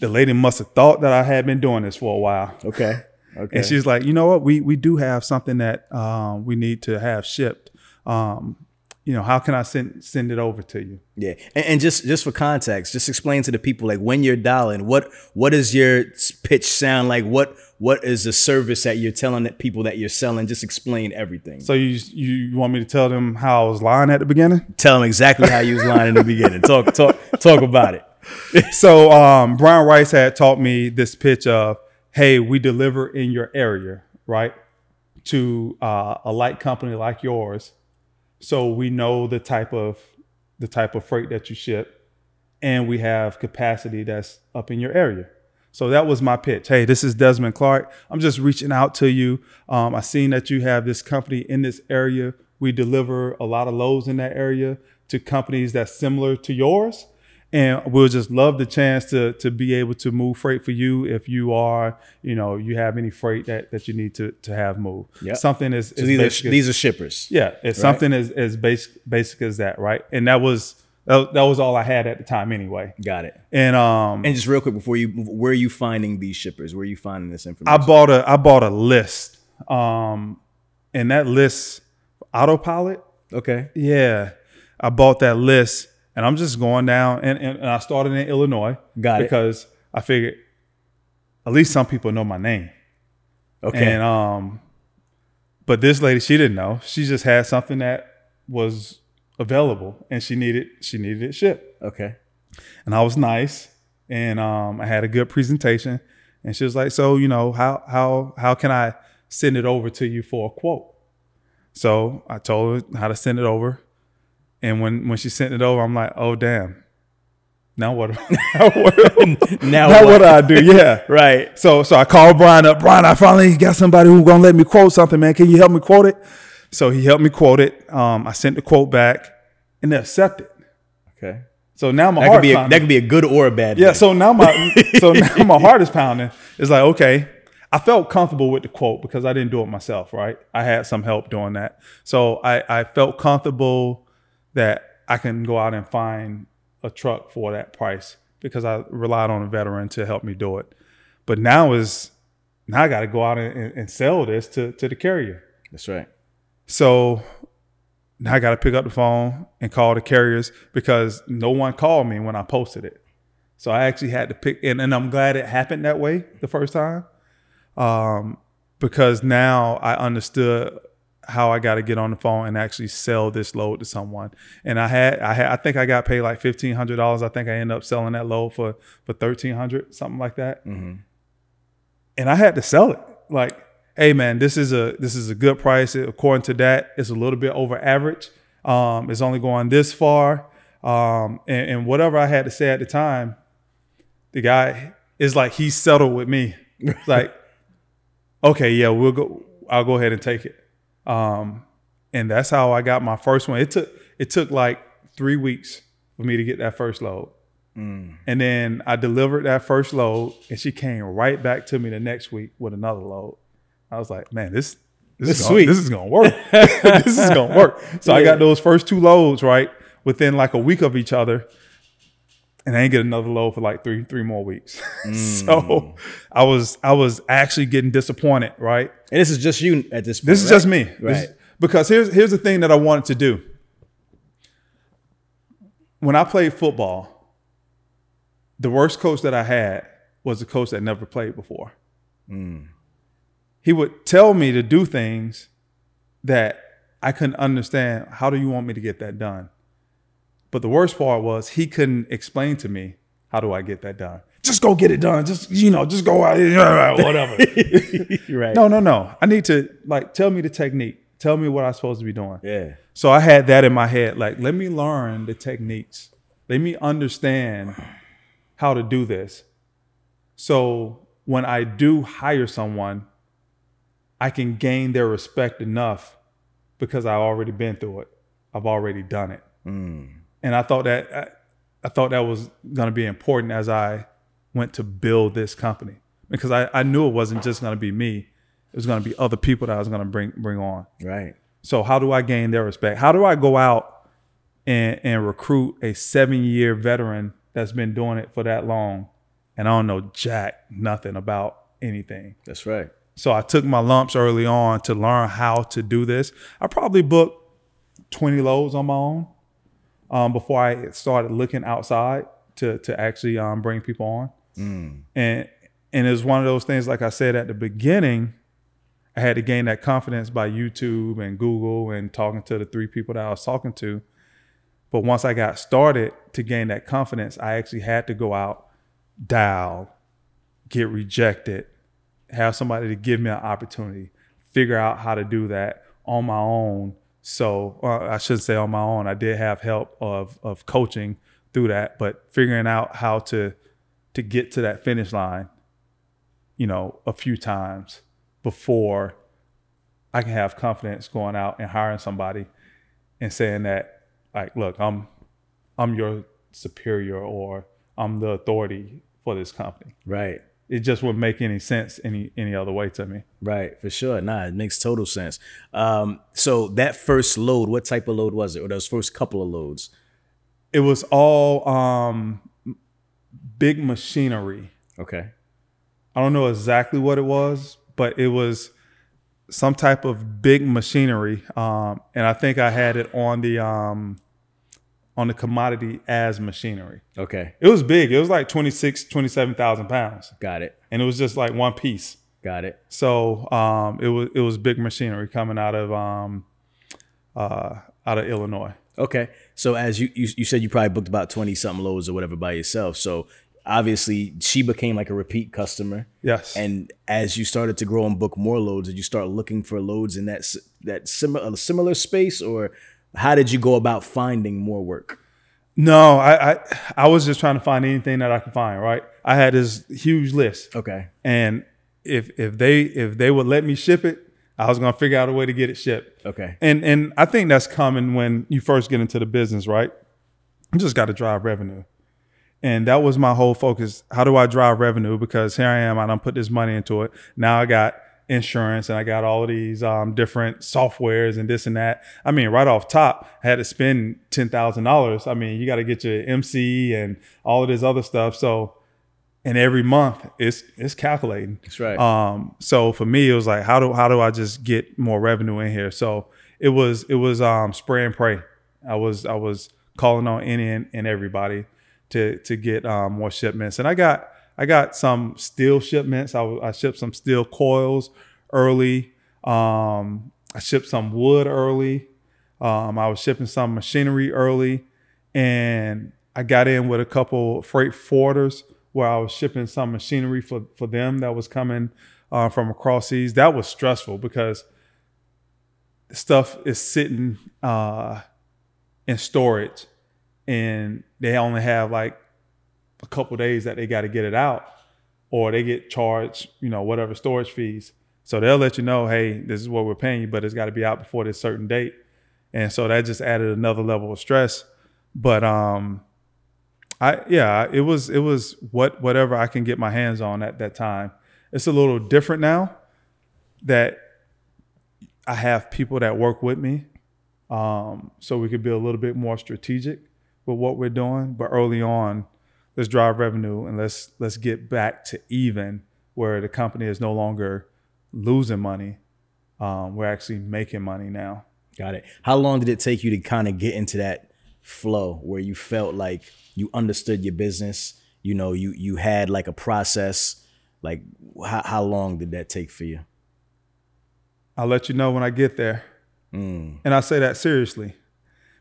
The lady must have thought that I had been doing this for a while. Okay. Okay. And she's like, you know what? We we do have something that um, we need to have shipped. Um, you know, how can I send send it over to you? Yeah, and, and just just for context, just explain to the people like when you're dialing, what what does your pitch sound like? What what is the service that you're telling that people that you're selling? Just explain everything. So you you want me to tell them how I was lying at the beginning? Tell them exactly how you was lying in the beginning. Talk talk talk about it. so um, Brian Rice had taught me this pitch of, hey, we deliver in your area, right? To uh, a light company like yours, so we know the type of the type of freight that you ship, and we have capacity that's up in your area. So that was my pitch. Hey, this is Desmond Clark. I'm just reaching out to you. Um, I seen that you have this company in this area. We deliver a lot of loads in that area to companies that's similar to yours and we'll just love the chance to to be able to move freight for you if you are you know you have any freight that, that you need to to have moved Yep. something is, So is these basic are these are shippers. yeah it's something as, as basic basic as that right and that was that, that was all i had at the time anyway Got it. and um And just real quick before you, move, where are you finding these shippers? Where are you finding this information? i bought a i bought a list um and that list autopilot okay. yeah i bought that list and i'm just going down and, and, and i started in illinois Got it. because i figured at least some people know my name Okay. And um, but this lady, she didn't know. She just had something that was available, and she needed she needed it shipped. okay. And I was nice, and um, I had a good presentation. And she was like, "So you know how how how can I send it over to you for a quote?" So I told her how to send it over, and when when she sent it over, I'm like, "Oh damn." Now what? now what, Now now what? what do I do? Yeah. Right. So so I called Brian up. Brian, I finally got somebody who's gonna let me quote something, man. Can you help me quote it? So he helped me quote it. Um, I sent the quote back, and they accepted. Okay. So now my That could heart be a, pounding. that could be a good or a bad. yeah. thing. So now my so now my heart is pounding. It's like okay. I felt comfortable with the quote because I didn't do it myself, right? I had some help doing that. So I, I felt comfortable that I can go out and find a truck for that price because I relied on a veteran to help me do it. But now is now I got to go out and, and- sell this to, to the carrier. That's right. So now I got to pick up the phone and call the carriers because no one called me when I posted it. So I actually had to pick, and, and I'm glad it happened that way the first time, um, because now I understood how I got to get on the phone and actually sell this load to someone. And I had, I had, I think I got paid like fifteen hundred dollars. I think I ended up selling that load for for thirteen hundred, something like that and I had to sell it. Like, hey man, this is a this is a good price. According to that, it's a little bit over average. Um, it's only going this far. Um, and, and whatever I had to say at the time, the guy is like he settled with me. Like, okay, yeah, we'll go. I'll go ahead and take it. Um, and that's how I got my first one. It took it took like three weeks for me to get that first load. And then I delivered that first load, and she came right back to me the next week with another load. I was like, man, this this, This is sweet. Gonna, this is gonna work. this is gonna work. So I got those first two loads right within like a week of each other, and I didn't get another load for like three three more weeks. so mm. I was I was actually getting disappointed, right? And this is just you at this point. This is right? just me. Right. is- because here's here's the thing that I wanted to do. When I played football, the worst coach that I had was a coach that never played before. Mm. He would tell me to do things that I couldn't understand. How do you want me to get that done? But the worst part was he couldn't explain to me how do I get that done. Just go get it done. Just you know, just go out, whatever. right. No, no, no. I need to like tell me the technique. Tell me what I'm supposed to be doing. Yeah. So I had that in my head. Like, let me learn the techniques. Let me understand how to do this. So when I do hire someone, I can gain their respect enough because I've already been through it. I've already done it. Hmm. And I thought that I, I thought that was going to be important as I went to build this company because I, I knew it wasn't just going to be me. It was going to be other people that I was going to bring bring on. Right. So how do I gain their respect? How do I go out and, and recruit a seven year veteran that's been doing it for that long and I don't know jack nothing about anything? That's right. So I took my lumps early on to learn how to do this. I probably booked 20 loads on my own um, before I started looking outside to to actually um, bring people on. And and it's one of those things, like I said at the beginning, I had to gain that confidence by YouTube and Google and talking to the three people that I was talking to. But once I got started to gain that confidence, I actually had to go out, dial, get rejected, have somebody to give me an opportunity, figure out how to do that on my own. So uh, I shouldn't say on my own. I did have help of of coaching through that, but figuring out how to to get to that finish line, you know, a few times before I can have confidence going out and hiring somebody and saying that, like, look, I'm I'm your superior or I'm the authority for this company. Right. It just wouldn't make any sense any any other way to me. Right, for sure. Nah, it makes total sense. Um, so that first load, what type of load was it? Or those first couple of loads? It was all um, big machinery. Okay. I don't know exactly what it was, but it was some type of big machinery. Um, and I think I had it on the um, on the commodity as machinery. Okay. It was big. It was like 26, 27,000 pounds. Got it. And it was just like one piece. Got it. So um, it was it was big machinery coming out of um, uh, out of Illinois. Okay. So as you, you you said you probably booked about 20 something loads or whatever by yourself. So obviously she became like a repeat customer. Yes. And as you started to grow and book more loads, did you start looking for loads in that that similar similar space or how did you go about finding more work? No, I, I I was just trying to find anything that I could find. Right. I had this huge list, Okay. and if if they if they would let me ship it, I was gonna figure out a way to get it shipped. Okay. And and I think that's common when you first get into the business, right? You just got to drive revenue. And that was my whole focus. How do I drive revenue? Because here I am, I don't put this money into it. Now I got insurance and I got all of these um, different softwares and this and that. I mean, right off top, I had to spend ten thousand dollars. I mean, you got to get your MC and all of this other stuff. So, and every month it's it's calculating. That's right. Um, so for me, it was like, how do how do I just get more revenue in here? So it was it was um, spray and pray. I was I was calling on any and, and everybody to to get um, more shipments, and I got I got some steel shipments. I shipped some steel coils early. Um, I shipped some wood early. Um, I was shipping some machinery early, and I got in with a couple freight forwarders where I was shipping some machinery for for them that was coming uh, from across seas. That was stressful because stuff is sitting uh, in storage, and they only have like a couple days that they got to get it out, or they get charged, you know, whatever storage fees. So they'll let you know, hey, this is what we're paying you, but it's got to be out before this certain date. And so that just added another level of stress. But um, I yeah, it was it was what whatever I can get my hands on at that time. It's a little different now that I have people that work with me, um, so we could be a little bit more strategic with what we're doing. But early on, let's drive revenue and let's let's get back to even where the company is no longer losing money. Um, we're actually making money now. Got it. How long did it take you to kind of get into that flow where you felt like you understood your business? You know, you you had like a process. Like, how how long did that take for you? I'll let you know when I get there. And I say that seriously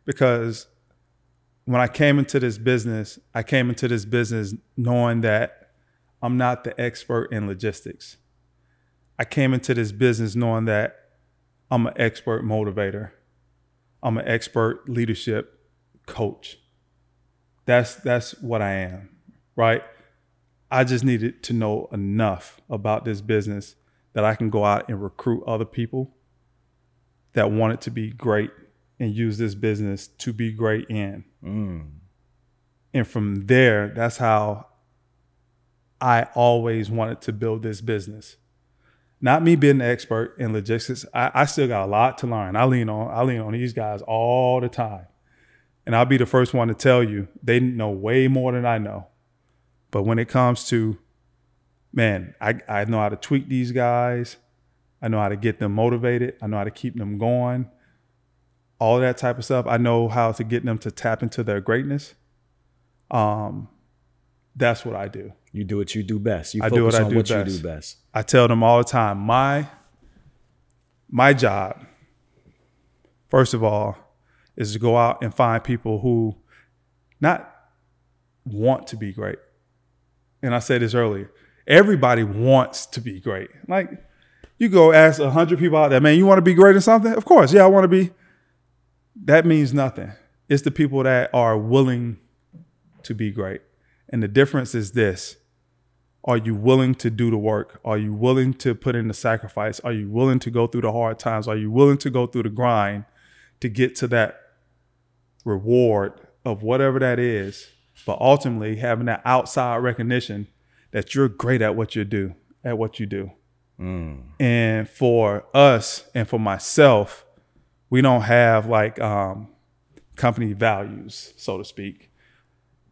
because when I came into this business, I came into this business knowing that I'm not the expert in logistics. I came into this business knowing that I'm an expert motivator. I'm an expert leadership coach. That's that's what I am, right? I just needed to know enough about this business that I can go out and recruit other people that want it to be great and use this business to be great in. Mm. And from there, that's how I always wanted to build this business. Not me being an expert in logistics. I, I still got a lot to learn. I lean on I lean on these guys all the time. And I'll be the first one to tell you they know way more than I know. But when it comes to man, I, I know how to tweak these guys. I know how to get them motivated. I know how to keep them going. All that type of stuff. I know how to get them to tap into their greatness. Um, that's what I do. You do what you do best. You I do what I do what you do best. I tell them all the time, my my job, first of all, is to go out and find people who not want to be great. And I said this earlier. Everybody wants to be great. Like you go ask a hundred people out there, man, you want to be great in something? Of course, yeah, I want to be. That means nothing. It's the people that are willing to be great. And the difference is this. Are you willing to do the work? Are you willing to put in the sacrifice? Are you willing to go through the hard times? Are you willing to go through the grind to get to that reward of whatever that is? But ultimately having that outside recognition that you're great at what you do, at what you do. Mm. And for us and for myself, we don't have like um, company values, so to speak.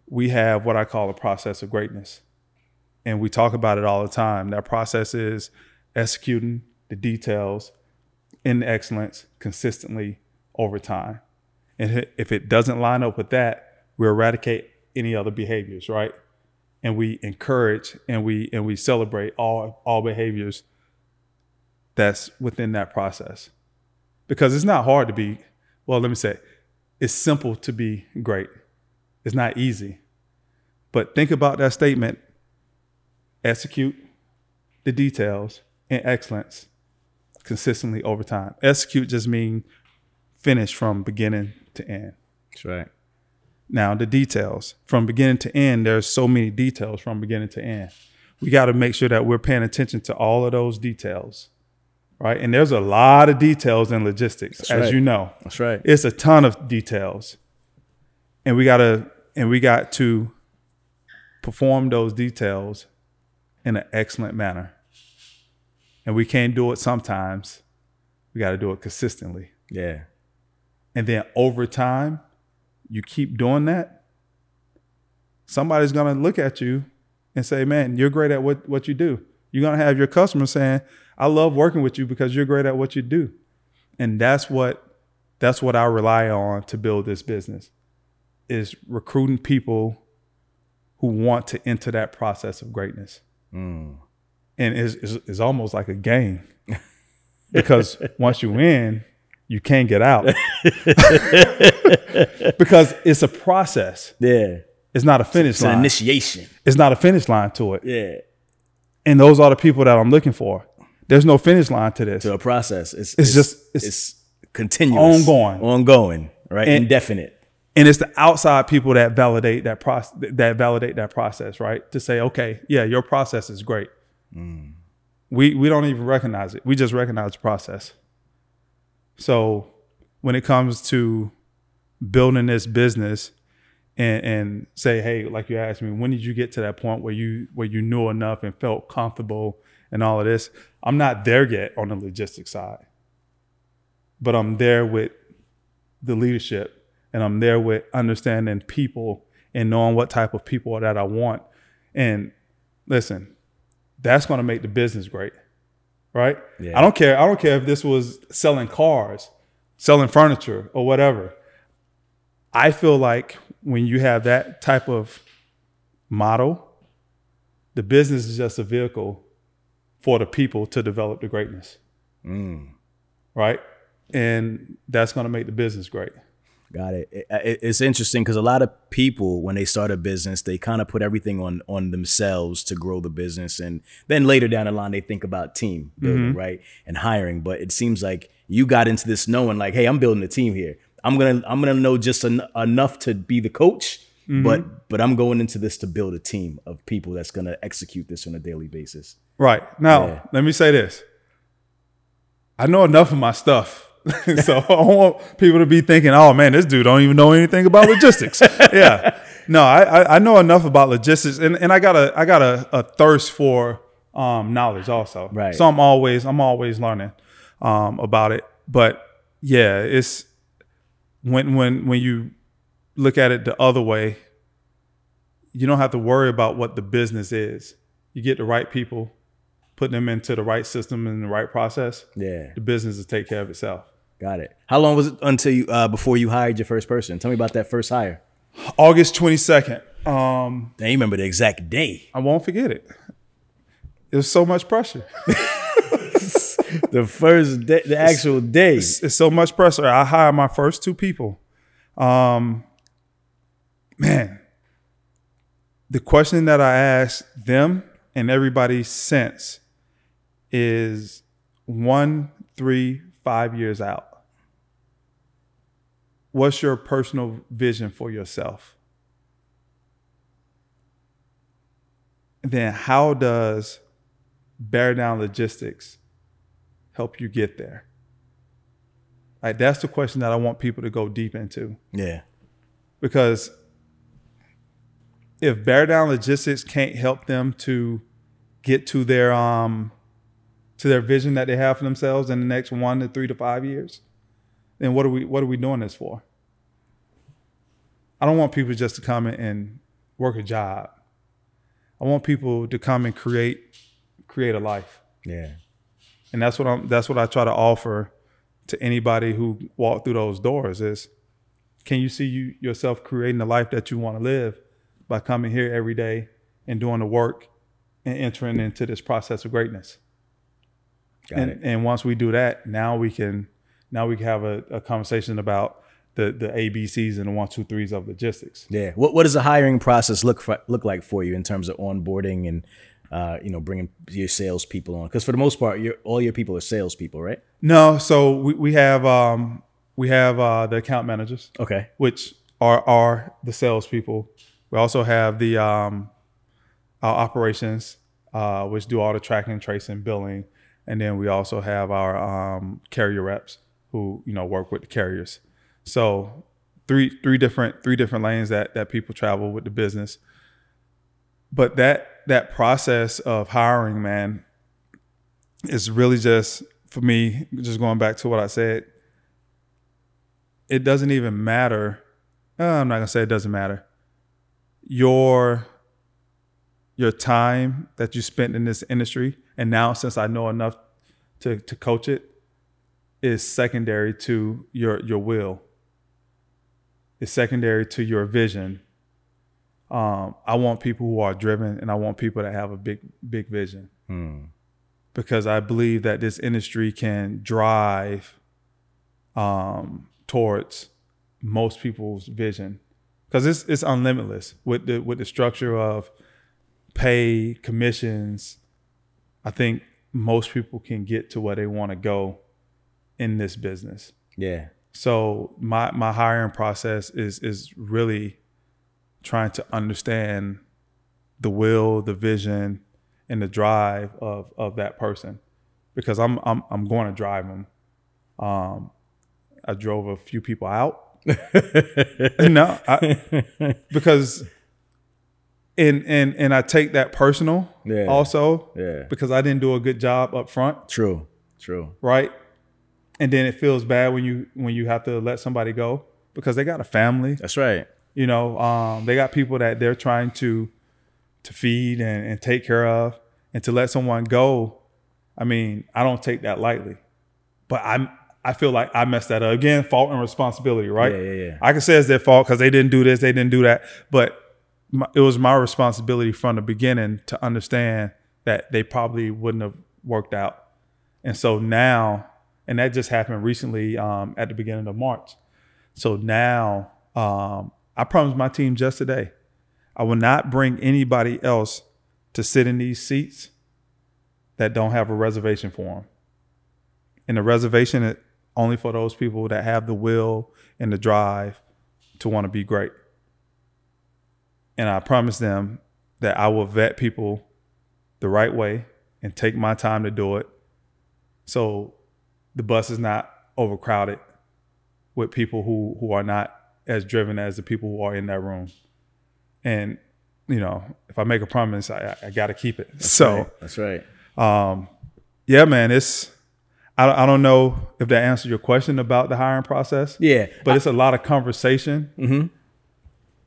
We have what I call a process of greatness and we talk about it all the time. That process is executing the details in excellence consistently over time. And if it doesn't line up with that, we eradicate any other behaviors, right? And we encourage and we and we celebrate all all behaviors that's within that process. Because it's not hard to be, well, let me say, it's simple to be great. It's not easy. But think about that statement execute the details in excellence consistently over time. Execute just means finish from beginning to end. That's right. Now, the details from beginning to end, there's so many details from beginning to end. We got to make sure that we're paying attention to all of those details, right? And there's a lot of details in logistics, as right. you know. That's right. It's a ton of details. And we got to and we got to perform those details in an excellent manner. And we can't do it sometimes. We got to do it consistently. Yeah. And then over time, you keep doing that, somebody's going to look at you and say, man, you're great at what, what you do. You're going to have your customers saying, I love working with you because you're great at what you do. And that's what that's what I rely on to build this business is recruiting people who want to enter that process of greatness. Hmm. And it's, it's, it's almost like a game because once you in, you can't get out because it's a process. Yeah. It's not a finish It's an line. initiation. it's not a finish line to it. Yeah. And those are the people that I'm looking for. There's no finish line to this. To a process. It's, It's just- it's, it's continuous. ongoing. Ongoing. Right. And- Indefinite. and it's the outside people that validate that process that validate that process right to say okay yeah your process is great mm. we we don't even recognize it we just recognize the process so when it comes to building this business and and say hey like you asked me when did you get to that point where you where you knew enough and felt comfortable and all of this i'm not there yet on the logistics side but i'm there with the leadership and I'm there with understanding people and knowing what type of people that I want. And listen, that's going to make the business great. Right? Yeah. I don't care. I don't care if this was selling cars, selling furniture or whatever. I feel like when you have that type of model, the business is just a vehicle for the people to develop the greatness. Mm. Right? And that's going to make the business great. Got it. It- it- It's interesting because a lot of people, when they start a business, they kind of put everything on on themselves to grow the business, and then later down the line, they think about team building, mm-hmm. right, and hiring. But it seems like you got into this knowing, like, hey, I'm building a team here. I'm gonna I'm gonna know just en- enough to be the coach, but but I'm going into this to build a team of people that's gonna execute this on a daily basis. Right. Now, Yeah. let me say this. I know enough of my stuff. so I don't want people to be thinking, oh man, this dude don't even know anything about logistics. yeah. No, I, I, I know enough about logistics and, and I got a I got a, a thirst for um, knowledge also. Right. So I'm always I'm always learning um, about it. But yeah, it's when when when you look at it the other way, you don't have to worry about what the business is. You get the right people, put them into the right system and the right process. Yeah, The business will take care of itself. Got it. How long was it until you uh, before you hired your first person? Tell me about that first hire. August 22nd. Um, Now you remember the exact day. I won't forget it. It was so much pressure. The first day, the actual day. it's so much pressure. I hired my first two people. Um, man, the question that I asked them and everybody since is one, three, five years out. What's your personal vision for yourself? Then how does Bear Down Logistics help you get there? Like that's the question that I want people to go deep into Yeah. because if Bear Down Logistics can't help them to get to their um to their vision that they have for themselves in the next one to three to five years, then what are we what are we doing this for? I don't want people just to come in and work a job. I want people to come and create create a life Yeah. and that's what I'm that's what I try to offer to anybody who walk through those doors is can you see you yourself creating the life that you want to live by coming here every day and doing the work and entering into this process of greatness Got and it. and once we do that now we can now we can have a, a conversation about the the ABCs and the one two threes of logistics Yeah. What What does the hiring process look for, look like for you in terms of onboarding and uh, you know bringing your salespeople on? Because for the most part, your all your people are salespeople, right? no so we, we have um we have uh the account managers Okay. which are are the salespeople. We also have the um, our operations, uh, which do all the tracking, tracing, billing, and then we also have our um, carrier reps who you know work with the carriers. So three three different three different lanes that that people travel with the business. But that that process of hiring, man, is really just for me. Just going back to what I said, it doesn't even matter. uh, I'm not gonna say it doesn't matter. Your your time that you spent in this industry, and now since I know enough to to coach it, is secondary to your your will. is secondary to your vision. Um, I want people who are driven, and I want people that have a big big vision, because I believe that this industry can drive um, towards most people's vision because it's it's unlimitless with the with the structure of pay commissions. I think most people can get to where they want to go in this business. Yeah. So my my hiring process is is really trying to understand the will, the vision, and the drive of of that person, because I'm I'm I'm going to drive them. Um, I drove a few people out. no, I, because and and and I take that personal Yeah. also Yeah. because I didn't do a good job up front True. True. right? And then it feels bad when you when you have to let somebody go because they got a family. That's right. You know, um, they got people that they're trying to to feed and, and take care of, and to let someone go. I mean, I don't take that lightly, but I'm I feel like I messed that up again. Fault and responsibility, right? Yeah, yeah, yeah. I can say it's their fault because they didn't do this, they didn't do that, but my, it was my responsibility from the beginning to understand that they probably wouldn't have worked out. And so now, and that just happened recently um, at the beginning of March. So now, um, I promised my team just today, I will not bring anybody else to sit in these seats that don't have a reservation for them. And the reservation only for those people that have the will and the drive to want to be great. And I promise them that I will vet people the right way and take my time to do it. So the bus is not overcrowded with people who who are not as driven as the people who are in that room. And you know, if I make a promise, I, I got to keep it. so That's right. um, yeah, man, it's I, don't- I don't know if that answers your question about the hiring process. Yeah. but it's a lot of conversation. Mm-hmm.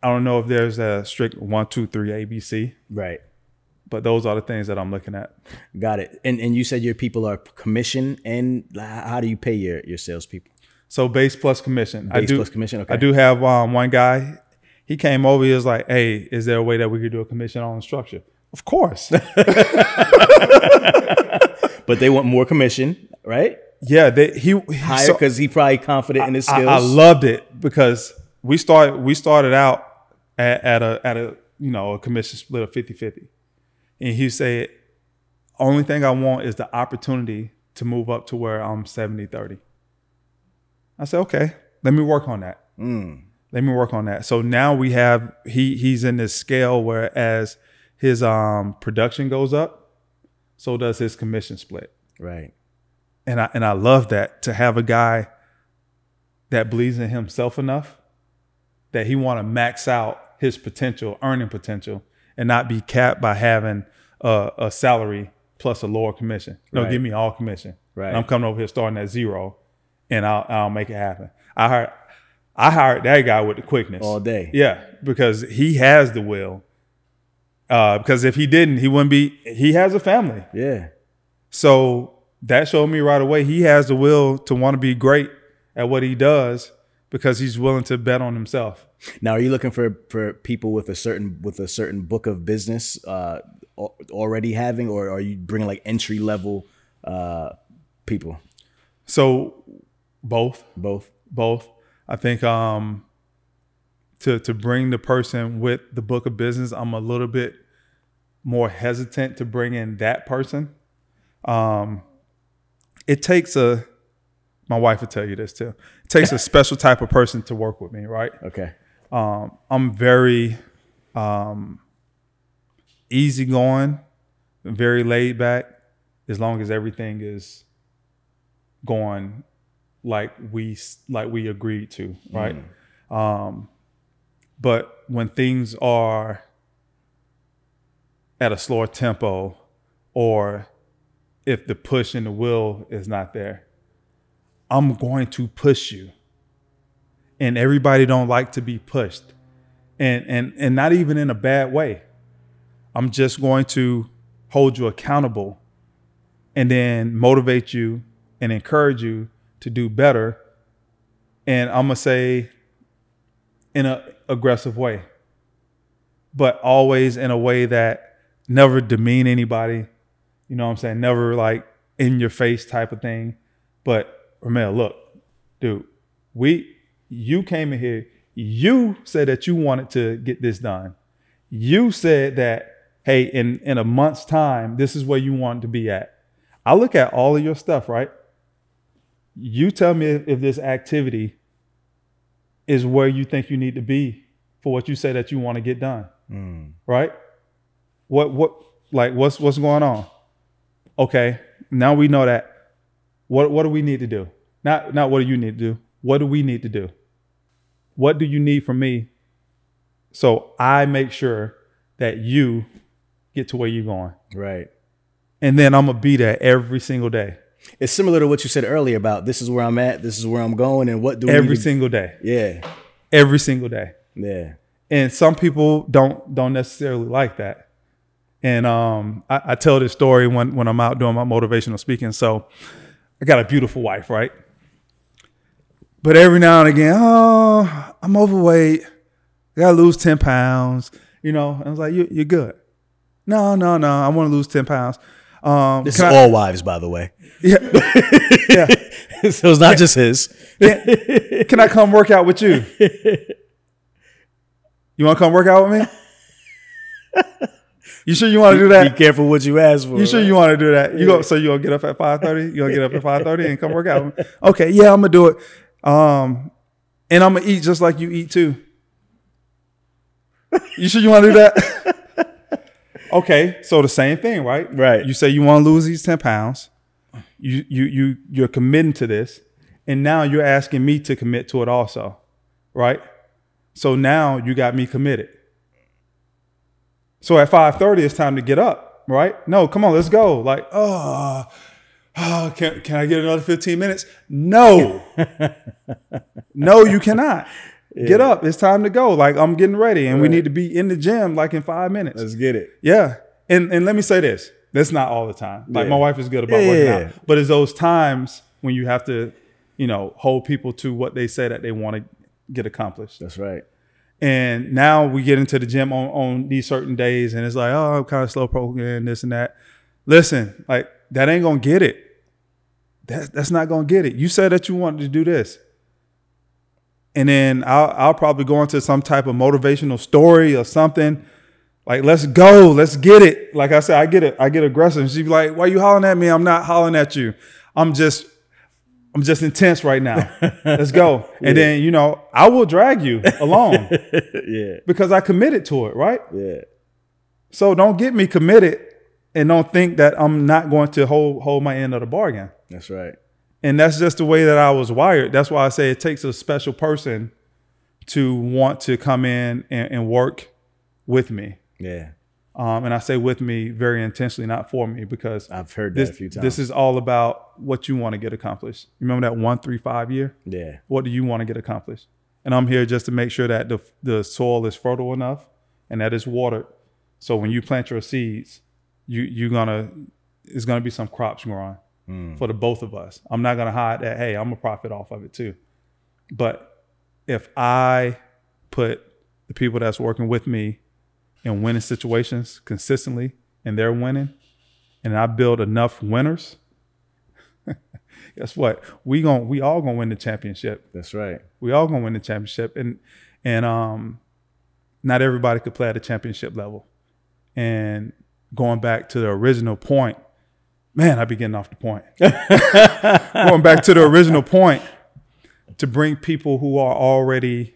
I don't know if there's a strict one, two, three ABC, Right. but those are the things that I'm looking at. Got it. And and you said your people are commission and how do you pay your your salespeople? So base plus commission. I Base do plus commission, okay. I do have um, one guy. He came over. He was like, "Hey, is there a way that we could do a commission on structure?" Of course. But they want more commission, right? yeah. They, he he- Higher so- because he probably confident in his skills. I loved it because we started we started out at, at a at a you know a commission split of 50-50. And he said, only thing I want is the opportunity to move up to where I'm 70-30. I said, okay, let me work on that. Let me work on that. So now we have he he's in this scale where as his um production goes up, so does his commission split right. And I and I love that to have a guy that believes in himself enough that he want to max out his potential, earning potential, and not be capped by having a, a salary plus a lower commission. No, Right. give me all commission. Right. And I'm coming over here starting at zero, and I'll I'll make it happen. I hired I hired that guy with the quickness All day. Yeah, because he has the will. Uh, because if he didn't, he wouldn't be. He has a family. Yeah. So that showed me right away he has the will to want to be great at what he does because he's willing to bet on himself. Now, are you looking for for people with a certain with a certain book of business uh, already having, or are you bringing like entry level uh, people? So both, Both. both. I think um to to bring the person with the book of business, I'm a little bit more hesitant to bring in that person. Um it takes a my wife will tell you this too. It takes a special type of person to work with me, right? Okay. Um, I'm very um, easygoing, very laid back, as long as everything is going like we like we agreed to, right? Um, but when things are at a slower tempo, or if the push and the will is not there, I'm going to push you. And everybody don't like to be pushed. And and and not even in a bad way. I'm just going to hold you accountable and then motivate you and encourage you to do better. And i'm to say in a aggressive way but always in a way that never demean anybody you know what i'm saying? Never like in your face type of thing. But Ramel, look dude we you came in here. You said that you wanted to get this done. You said that hey in in a month's time this is where you want to be at. I look at all of your stuff right? You tell me if, if this activity is where you think you need to be for what you say that you want to get done. Mm. Right? What what like what's what's going on okay now we know that. What what do we need to do? Not not what do you need to do. What do we need to do? What do you need from me? So i make sure that you get to where you're going. Right. and then i'm gonna be there every single day. It's similar to what you said earlier about this is where I'm at, this is where I'm going, and what do we every single day. Yeah. every single day. Yeah. and some people don't don't necessarily like that and um I, I tell this story when when i'm out doing my motivational speaking so i got a beautiful wife right but every now and again oh i'm overweight i gotta lose 10 pounds you know and i was like you, you're good no no no i want to lose 10 pounds um This is I- all wives, by the way. yeah, yeah. so it's not just his. Can, can I come work out with you? You want to come work out with me? You sure you want to do that? Be careful what you ask for. You sure right? you want to do that? You go. So you gonna get up at five thirty? You gonna get up at five thirty and come work out? Okay, yeah, I'm gonna do it. Um, and I'm gonna eat just like you eat too. You sure you want to do that? okay, so the same thing, right? Right. You say you want to lose these ten pounds. You you you you're committing to this, and now you're asking me to commit to it also, right? So now you got me committed. So at 5:30, it's time to get up, right? No, come on, let's go. Like, oh, oh can, can I get another 15 minutes? No. no, you cannot. Get up. It's time to go. Like I'm getting ready and we need to be in the gym like in five minutes. Let's get it. Yeah. And and let me say this. That's not all the time. Like Yeah. my wife is good about Yeah, working out. But it's those times when you have to you know, hold people to what they say that they want to get accomplished. That's right. And now we get into the gym on, on these certain days, and it's like, oh, I'm kind of slow programming this and that. Listen, like that ain't gonna get it. That's that's not gonna get it. You said that you wanted to do this, and then I'll I'll probably go into some type of motivational story or something. Like, let's go, let's get it. Like I said, I get it, I get aggressive. She'd be like, "Why you hollering at me? I'm not hollering at you. I'm just I'm just intense right now. Let's go. And then, you know, I will drag you along yeah. because I committed to it, right? Yeah. So don't get me committed and don't think that I'm not going to hold hold my end of the bargain. That's right. And that's just the way that I was wired. That's why I say it takes a special person to want to come in and, and work with me. Yeah. Um, and I say with me very intentionally, not for me, because I've heard that this, a few times. this is all about what you want to get accomplished. Remember that one, three, five year? yeah. What do you want to get accomplished? And I'm here just to make sure that the the soil is fertile enough and that it's watered. So when you plant your seeds, you you're gonna it's gonna be some crops growing for the both of us. I'm not gonna hide that. Hey, I'm a profit off of it too. But if I put the people that's working with me in winning situations consistently and they're winning, and I build enough winners, guess what? We gon' we all gonna win the championship That's right. we all gonna win the championship and and um not everybody could play at the championship level and going back to the original point man i be getting off the point going back to the original point to bring people who are already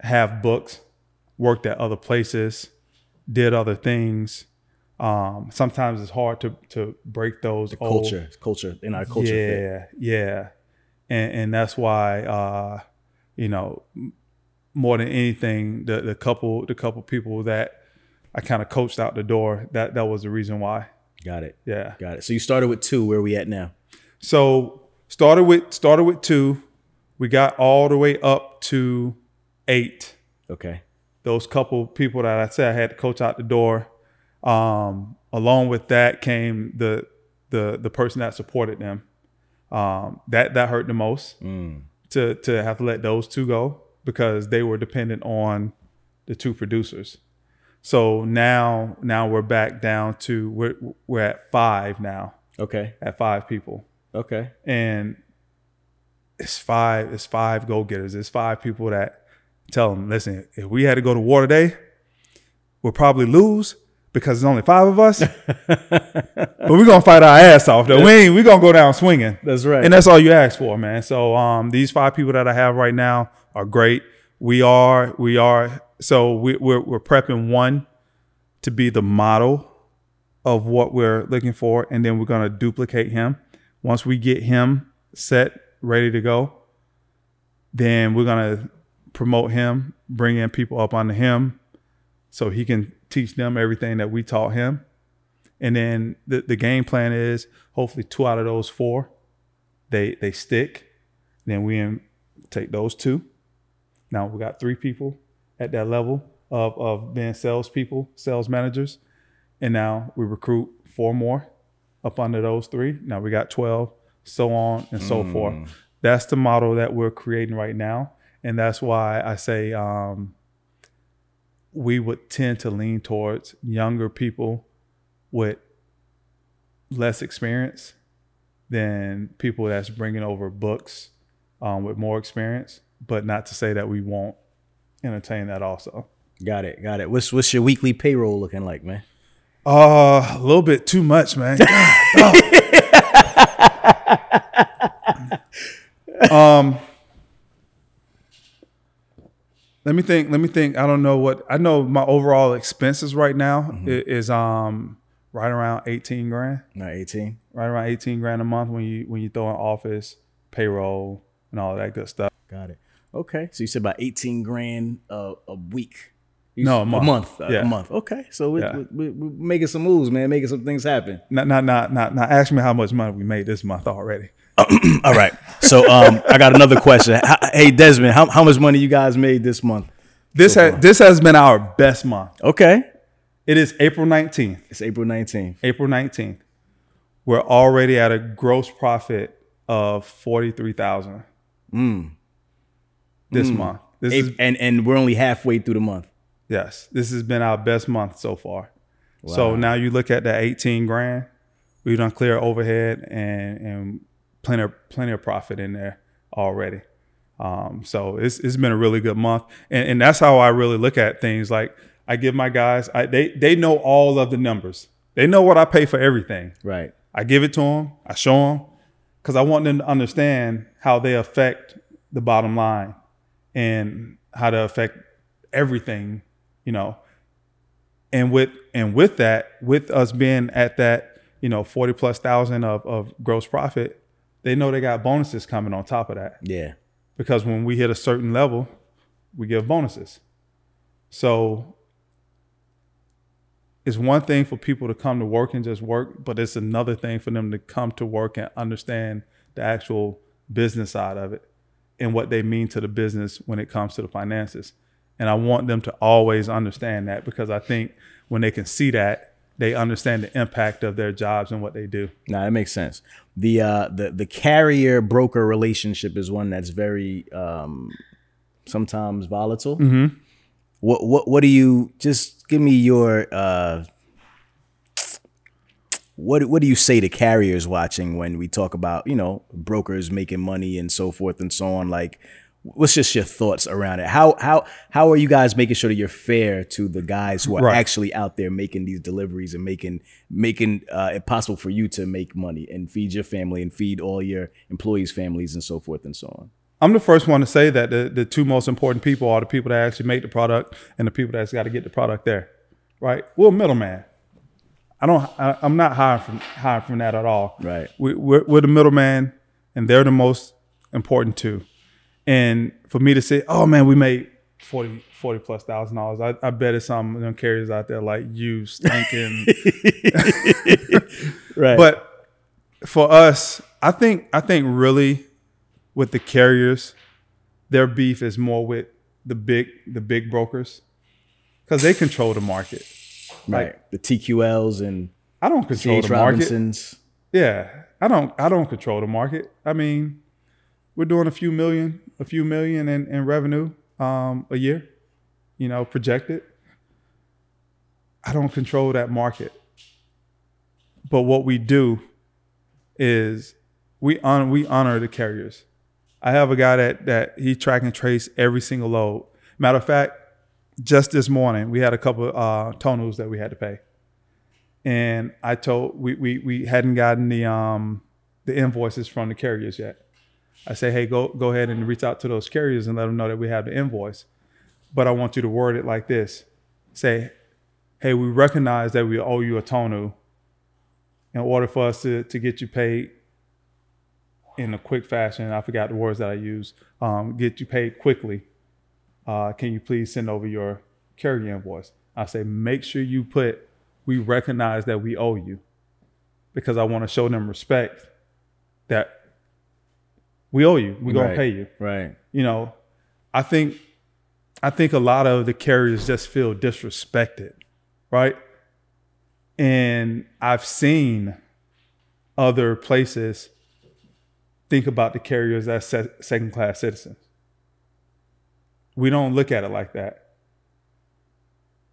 have books worked at other places did other things um sometimes it's hard to to break those old- Culture. Culture in our culture. fit. yeah, yeah, and and that's why uh, you know more than anything, the the couple the couple people that I kind of coached out the door that that was the reason why. Got it. Yeah. Got it. So you started with two. Where we at now? So started with started with two, we got all the way up to eight. Okay. Those couple people that I said I had to coach out the door. Um, along with that came the the the person that supported them. Um, that that hurt the most to to have to let those two go because they were dependent on the two producers. So now now we're back down to we're we're at five now Okay. at five people Okay. and it's five it's five go getters. It's five people that tell them, listen, if we had to go to war today, we'll probably lose because there's only five of us. but we're gonna fight our ass off though. We ain't we gonna go down swinging. That's right. And that's all you ask for, man. So um, these five people that I have right now are great. We are we are so we, we're we're prepping one to be the model of what we're looking for, and then we're gonna duplicate him. Once we get him set, ready to go, then we're gonna promote him, bring in people up onto him, so he can teach them everything that we taught him. And then the, the game plan is hopefully two out of those four, they they stick. Then we in, take those two. Now we got three people at that level of of being salespeople, sales managers, and now we recruit four more up under those three. Now we got twelve, so on and so forth. Mm. That's the model that we're creating right now, and that's why I say um, we would tend to lean towards younger people with less experience than people that's bringing over books um, with more experience. But not to say that we won't entertain that also. Got it. Got it. What's what's your weekly payroll looking like, man? Uh, a little bit too much, man. um, let me think. Let me think. I don't know what I know. My overall expenses right now i- is um right around eighteen grand. Not 18. Right around eighteen grand a month when you when you throw in office, payroll, and all that good stuff. Got it. Okay. So you said about 18 grand a, a week. You No, a month. A month. uh, Yeah. A month. Okay. So we, Yeah. we, we, we're making some moves, man. Making some things happen. Not not not not not ask me how much money we made this month already. All right. So um, I got another question. Hey, Desmond, how, how much money you guys made this month? This has this has been our best month. Okay. It is April nineteenth. It's April 19th. April 19th, we're already at a gross profit of forty three thousand. This month. This is and and we're only halfway through the month. Yes, this has been our best month so far. Wow. So now you look at that eighteen grand, we done clear overhead and and plenty of, plenty of profit in there already. Um, so it's it's been a really good month, and and that's how I really look at things. Like I give my guys, I, they they know all of the numbers. They know what I pay for everything. Right. I give it to them. I show them because I want them to understand how they affect the bottom line and how to affect everything, you know. And with and with that, with us being at that, you know, forty plus thousand of, of gross profit, they know they got bonuses coming on top of that Yeah. because when we hit a certain level, we give bonuses. So it's one thing for people to come to work and just work, but it's another thing for them to come to work and understand the actual business side of it and what they mean to the business when it comes to the finances. And I want them to always understand that because I think when they can see that, they understand the impact of their jobs and what they do. No, that makes sense. The uh the the carrier broker relationship is one that's very um sometimes volatile. Mm-hmm. What what what do you just give me your uh what what do you say to carriers watching when we talk about, you know, brokers making money and so forth and so on like what's just your thoughts around it? How how how are you guys making sure that you're fair to the guys who are Right. actually out there making these deliveries and making making uh, it possible for you to make money and feed your family and feed all your employees' families and so forth and so on? I'm the first one to say that the, the two most important people are the people that actually make the product and the people that's got to get the product there, right? We're a middleman. I don't. I, I'm not hiring from hiring from that at all. Right. We, we're, we're the middleman, and they're the most important too. And for me to say, "Oh man, we made 40, 40 plus thousand dollars," I, I bet it's some of them carriers out there like you stinking. Right. But for us, I think I think really with the carriers, their beef is more with the big the big brokers because they control the market. right. The TQLs and I don't control C.H. the market. Robinsons. Yeah, I don't I don't control the market. I mean, we're doing a few million, a few million in, in revenue um, a year, you know, projected. I don't control that market. But what we do is we honor we honor the carriers. I have a guy that that he track and trace every single load. Matter of fact, just this morning we had a couple uh TONUs that we had to pay. And I told we we we hadn't gotten the um the invoices from the carriers yet. I say, hey, go go ahead and reach out to those carriers and let them know that we have the invoice. But I want you to word it like this. Say, hey, we recognize that we owe you a tonu in order for us to, to get you paid in a quick fashion. I forgot the words that I used. Um, get you paid quickly. Uh, can you please send over your carrier invoice? I say, make sure you put, we recognize that we owe you because I want to show them respect that we owe you. We're going Right. to pay you Right. you know, I think I think a lot of the carriers just feel disrespected, right? And I've seen other places think about the carriers as se- second class citizens. We don't look at it like that.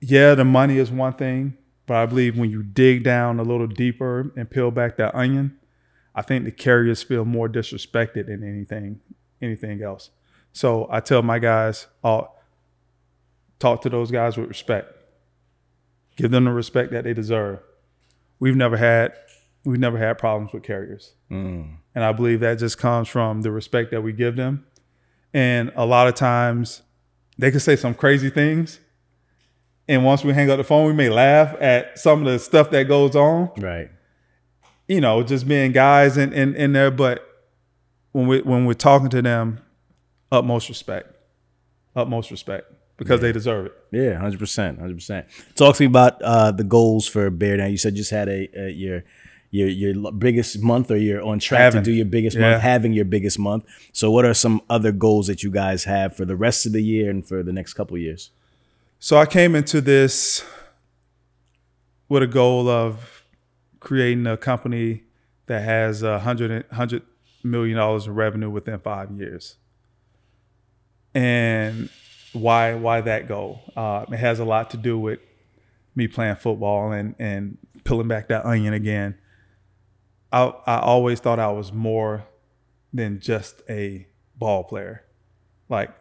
Yeah, the money is one thing, but I believe when you dig down a little deeper and peel back that onion, I think the carriers feel more disrespected than anything anything else. So I tell my guys, uh, talk to those guys with respect. Give them the respect that they deserve. We've never had we've never had problems with carriers. And I believe that just comes from the respect that we give them. And a lot of times they can say some crazy things. And once we hang up the phone, we may laugh at some of the stuff that goes on Right. You know, just being guys in, in, in there. But when we when we're talking to them, utmost respect, utmost respect because they deserve it. Yeah, hundred percent, hundred percent. Talk to me about uh, the goals for Bear. Now you said you just had a, a your your your biggest month, or you're on track Having. to do your biggest Yeah. month, having your biggest month. So, what are some other goals that you guys have for the rest of the year and for the next couple of years? So I came into this with a goal of creating a company that has a hundred hundred million dollars in revenue within five years. And why why that goal? Uh, it has a lot to do with me playing football and and peeling back that onion again. I I always thought I was more than just a ball player. Like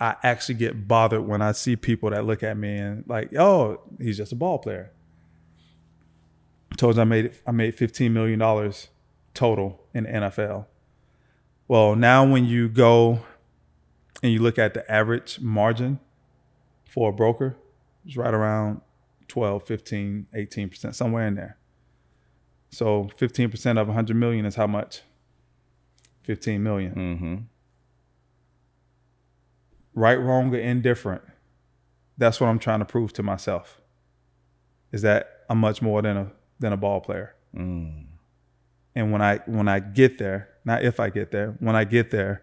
I actually get bothered when I see people that look at me and like, oh, he's just a ball player. Told you I made I made fifteen million dollars total in the NFL. Well, now when you go and you look at the average margin for a broker, it's right around 12, 15, 18%, somewhere in there. So 15% of 100 million is how much? 15 million. Mm-hmm. Right, wrong, or indifferent. That's what I'm trying to prove to myself. Is that I'm much more than a than a ball player. Mm. And when I when I get there, not if I get there, when I get there,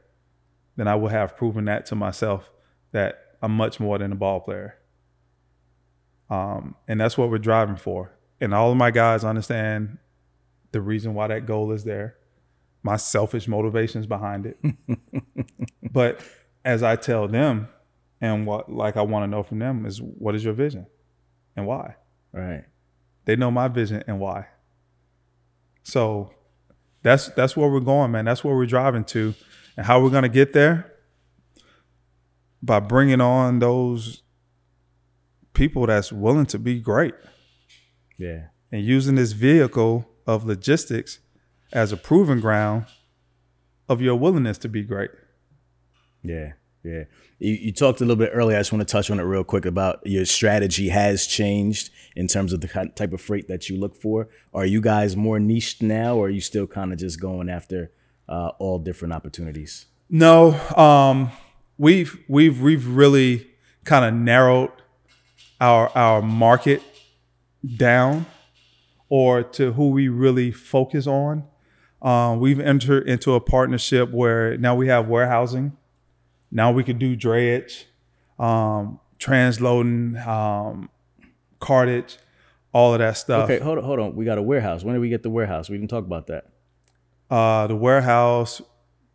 then I will have proven that to myself that I'm much more than a ball player. Um, and that's what we're driving for. And all of my guys understand the reason why that goal is there, my selfish motivations behind it. but as I tell them, and what like I want to know from them is what is your vision and why? Right. They know my vision and why. So that's that's where we're going, man. That's where we're driving to, and how we're gonna get there by bringing on those people that's willing to be great Yeah. and using this vehicle of logistics as a proving ground of your willingness to be great. Yeah, yeah. You, you talked a little bit earlier. I just want to touch on it real quick about your strategy has changed in terms of the type of freight that you look for. Are you guys more niched now, or are you still kind of just going after uh, all different opportunities? No, um, we've we've we've really kind of narrowed our our market down, or to who we really focus on. Um, we've entered into a partnership where now we have warehousing. Now we could do drayage, um, transloading, um, cartage, all of that stuff. Okay, hold on, hold on. We got a warehouse. When did we get the warehouse? We didn't talk about that. uh, the warehouse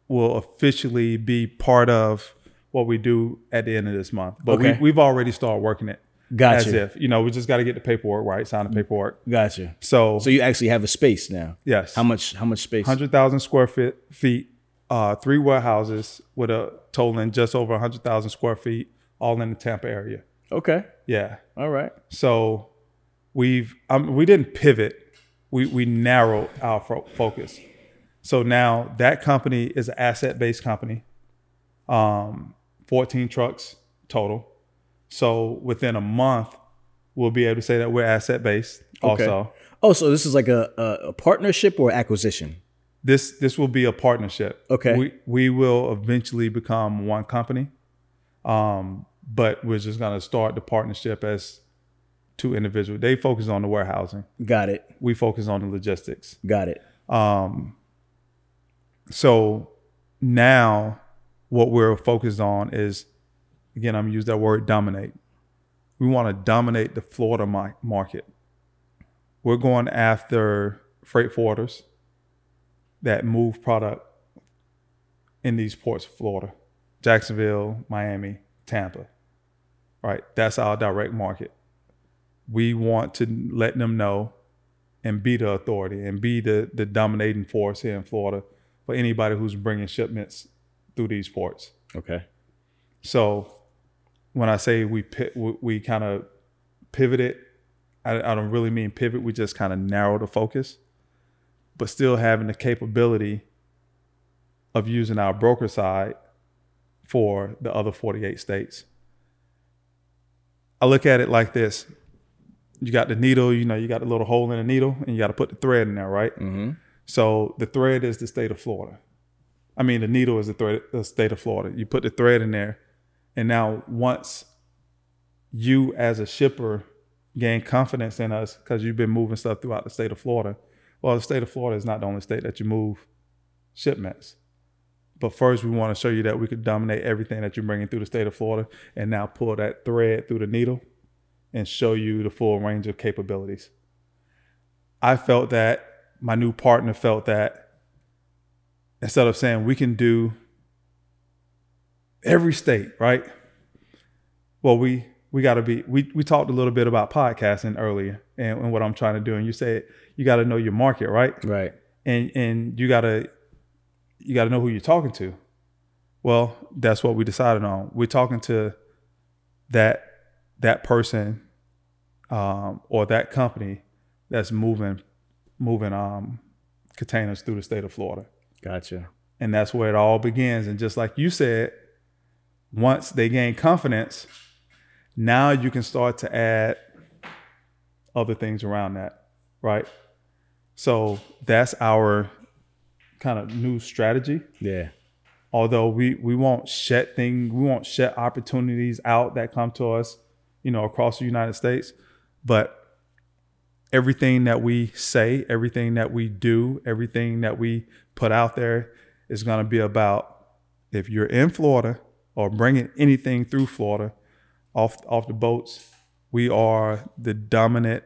will officially be part of what we do at the end of this month. But Okay. we, we've already started working it. Gotcha. As if, you know, we just got to get the paperwork right, sign the paperwork. Gotcha. So, So you actually have a space now. yes. How much? How much space? 100,000 square feet, feet uh, three warehouses with a totaling just over 100,000 square feet, all in the Tampa area. Okay. Yeah. All right. So we've um, we didn't pivot. We we narrowed our fo- focus. So now that company is an asset based company. Um, 14 trucks total. So within a month, we'll be able to say that we're asset based. Okay. Also, Oh, so this is like a, a, a partnership or acquisition? This this will be a partnership. Okay. We we will eventually become one company. Um, but we're just gonna start the partnership as two individuals. They focus on the warehousing. Got it. we focus on the logistics. Got it. Um So now what we're focused on is, again, I'm gonna use that word dominate. We want to dominate the Florida market. We're going after freight forwarders that move product in these ports of Florida, Jacksonville, Miami, Tampa. Right, that's our direct market. We want to let them know and be the authority and be the the dominating force here in Florida for anybody who's bringing shipments through these ports. Okay. So when I say we we, we kind of pivoted, I, I don't really mean pivot. We just kind of narrow the focus, but still having the capability of using our broker side for the other 48 states. I look at it like this. You got the needle, you know, you got the little hole in the needle, and you got to put the thread in there, right? Mm-hmm. So the thread is the state of Florida. I mean, the needle is the thread, the state of Florida. You put the thread in there, and now once you as a shipper gain confidence in us because you've been moving stuff throughout the state of Florida. Well, the state of Florida is not the only state that you move shipments. But first, we want to show you that we could dominate everything that you're bringing through the state of Florida, and now pull that thread through the needle and show you the full range of capabilities. I felt that my new partner felt that instead of saying we can do every state, right? Well, we we got to be. We we talked a little bit about podcasting earlier, and, and what I'm trying to do. And you said you got to know your market, right? Right. And and you gotta you gotta know who you're talking to. Well, that's what we decided on. We're talking to that that person um, or that company that's moving moving um, containers through the state of Florida Gotcha. and that's where it all begins. And just like you said, once they gain confidence, now you can start to add other things around that, right? So that's our kind of new strategy. Yeah. Although we we won't shut thing, we won't shut opportunities out that come to us, you know, across the United States, but everything that we say, everything that we do, everything that we put out there is going to be about if you're in Florida or bringing anything through Florida off off the boats, we are the dominant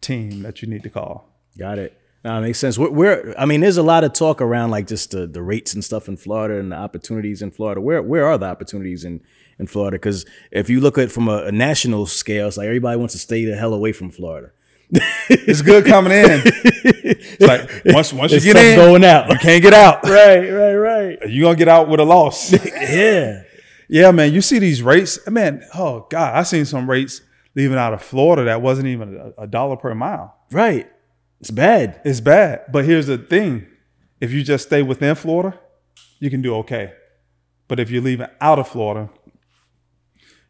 team that you need to call. Got it. Now it makes sense. Where, where I mean, there's a lot of talk around like just the, the rates and stuff in Florida and the opportunities in Florida. Where where are the opportunities in in Florida? Because if you look at it from a, a national scale, it's like everybody wants to stay the hell away from Florida. It's good coming in. It's like once once you get in, going out. you can't get out. right, right, right. You're gonna get out with a loss. Yeah. Yeah, man, you see these rates. Man, oh God, I seen some rates leaving out of Florida that wasn't even a, a dollar per mile. Right. It's bad. It's bad. But here's the thing: if you just stay within Florida, you can do okay. But if you're leaving out of Florida,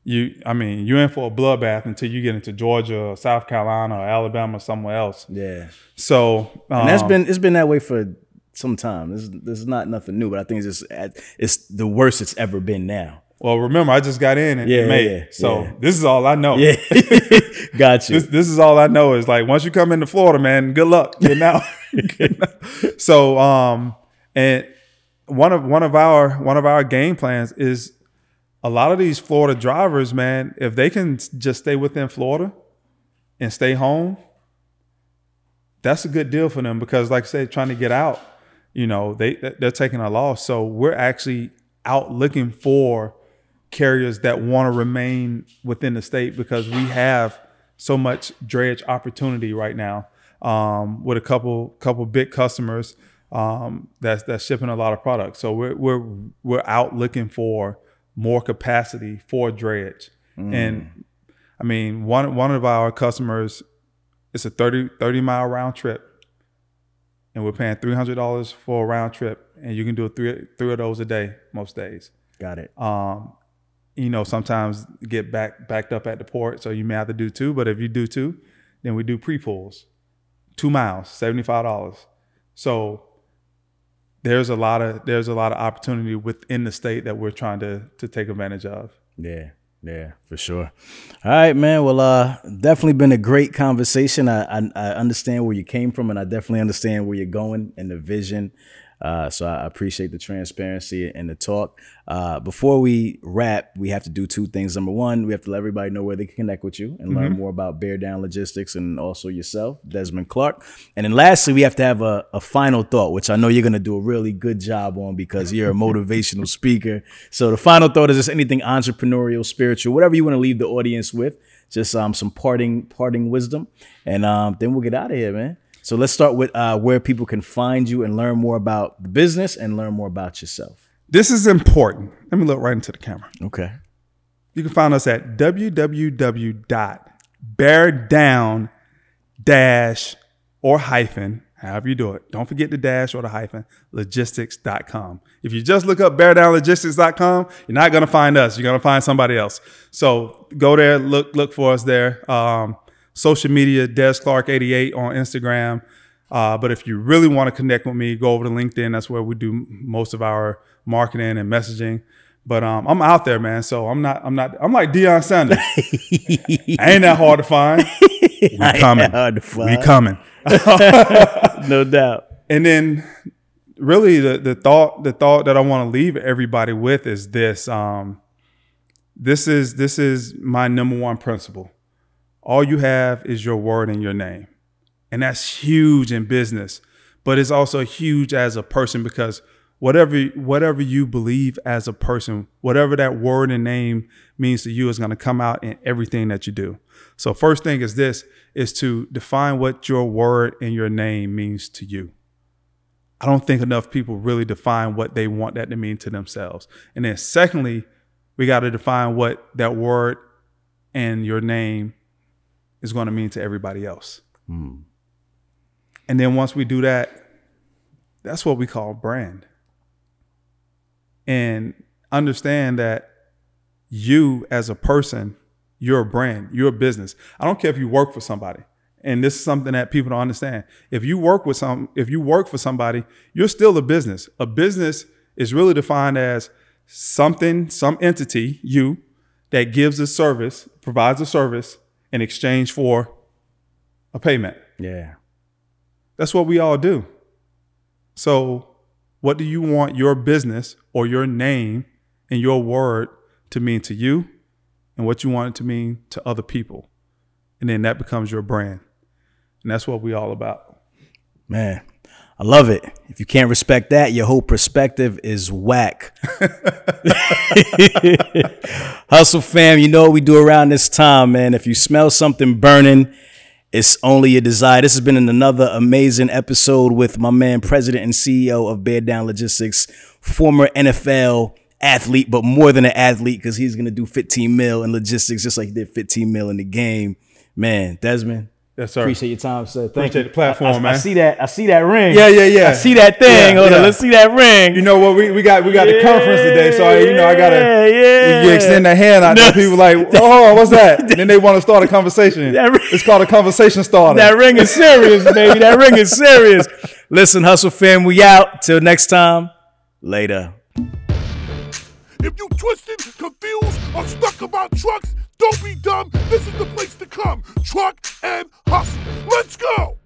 you, I mean, you're in for a bloodbath until you get into Georgia, or South Carolina, or Alabama, or somewhere else. Yeah. So, And that's um, been it's been that way for some time. This is this is not nothing new, but I think it's just it's the worst it's ever been now. Well. Remember, I just got in in, Yeah, May, yeah, so yeah. this is all I know. Yeah. Got you. this, this is all I know is like once you come into Florida, man, good luck. Getting out. Getting so um and one of one of our one of our game plans is a lot of these Florida drivers, man, if they can just stay within Florida and stay home, that's a good deal for them because like I said, trying to get out, you know, they they're taking a loss. So we're actually out looking for carriers that want to remain within the state because we have so much drayage opportunity right now um, with a couple couple big customers um, that's that's shipping a lot of products. So we're we're we're out looking for more capacity for drayage. And I mean, one one of our customers, it's a 30, 30 mile round trip, and we're paying three hundred dollars for a round trip, and you can do three three of those a day most days Got it. um, you know, sometimes get back backed up at the port, so you may have to do two. But if you do two, then we do pre pulls, two miles, seventy five dollars. So there's a lot of there's a lot of opportunity within the state that we're trying to to take advantage of. Yeah, yeah, for sure. All right, man. Well, uh, definitely been a great conversation. I, I I understand where you came from, and I definitely understand where you're going and the vision. Uh, so I appreciate the transparency and the talk. Uh, before we wrap, we have to do two things. Number one, we have to let everybody know where they can connect with you and learn more about Bear Down Logistics and also yourself, Desmond Clark. And then lastly, we have to have a, a final thought, which I know you're going to do a really good job on because you're a motivational speaker. So the final thought is just anything entrepreneurial, spiritual, whatever you want to leave the audience with. Just um, some parting parting wisdom, and um, then we'll get out of here, man. So let's start with uh, where people can find you and learn more about the business and learn more about yourself. This is important. Let me look right into the camera. Okay. You can find us at www.beardown dash or hyphen, however you do it. Don't forget the dash or the hyphen, logistics.com. If you just look up beardownlogistics.com, you're not going to find us. You're going to find somebody else. So go there, look, look for us there. Um, social media, Des Clark 88 on Instagram. Uh, but if you really want to connect with me, go over to LinkedIn. That's where we do most of our marketing and messaging. But um, I'm out there, man. So I'm not. I'm not. I'm like Deion Sanders. I ain't that hard to find. We coming. hard to We coming. No doubt. And then, really, the the thought the thought that I want to leave everybody with is this. Um, this is this is my number one principle. All you have is your word and your name, and that's huge in business. But it's also huge as a person because whatever whatever you believe as a person, whatever that word and name means to you is going to come out in everything that you do. So first thing is this is to define what your word and your name means to you. I don't think enough people really define what they want that to mean to themselves. And then secondly, we got to define what that word and your name is going to mean to everybody else. Hmm. And then once we do that, that's what we call brand. And understand that you as a person, you're a brand, you're a business. I don't care if you work for somebody. And this is something that people don't understand. If you work with some, if you work for somebody, you're still a business. A business is really defined as something, some entity, you, that gives a service, provides a service in exchange for a payment. Yeah. That's what we all do. So, what do you want your business or your name and your word to mean to you and what you want it to mean to other people? And then that becomes your brand. And that's what we all about. Man, I love it. If you can't respect that, your whole perspective is whack. Hustle fam, you know what we do around this time, man. If you smell something burning, it's only a desire. This has been another amazing episode with my man, President and CEO of Bear Down Logistics, former NFL athlete, but more than an athlete because he's gonna do 15 mil in logistics, just like he did 15 mil in the game. Man, Desmond, Yes, sir. Appreciate your time, sir. Thank Appreciate you. the platform, I, I, man. I see that. I see that ring. Yeah, yeah, yeah. I see that thing. Yeah, Hold yeah. on. Let's see that ring. You know what? We, we got we got the conference today, so you know I gotta Yeah, yeah. you extend that hand out No. to people like, oh, what's that? then they want to start a conversation. That ring- It's called a conversation starter. that ring is serious, baby. That ring is serious. Listen, Hustle fam, we out. Till next time. Later. If you twisted, confused, or stuck about trucks, don't be dumb. This is the place to come. Truck N' Hustle. Let's go.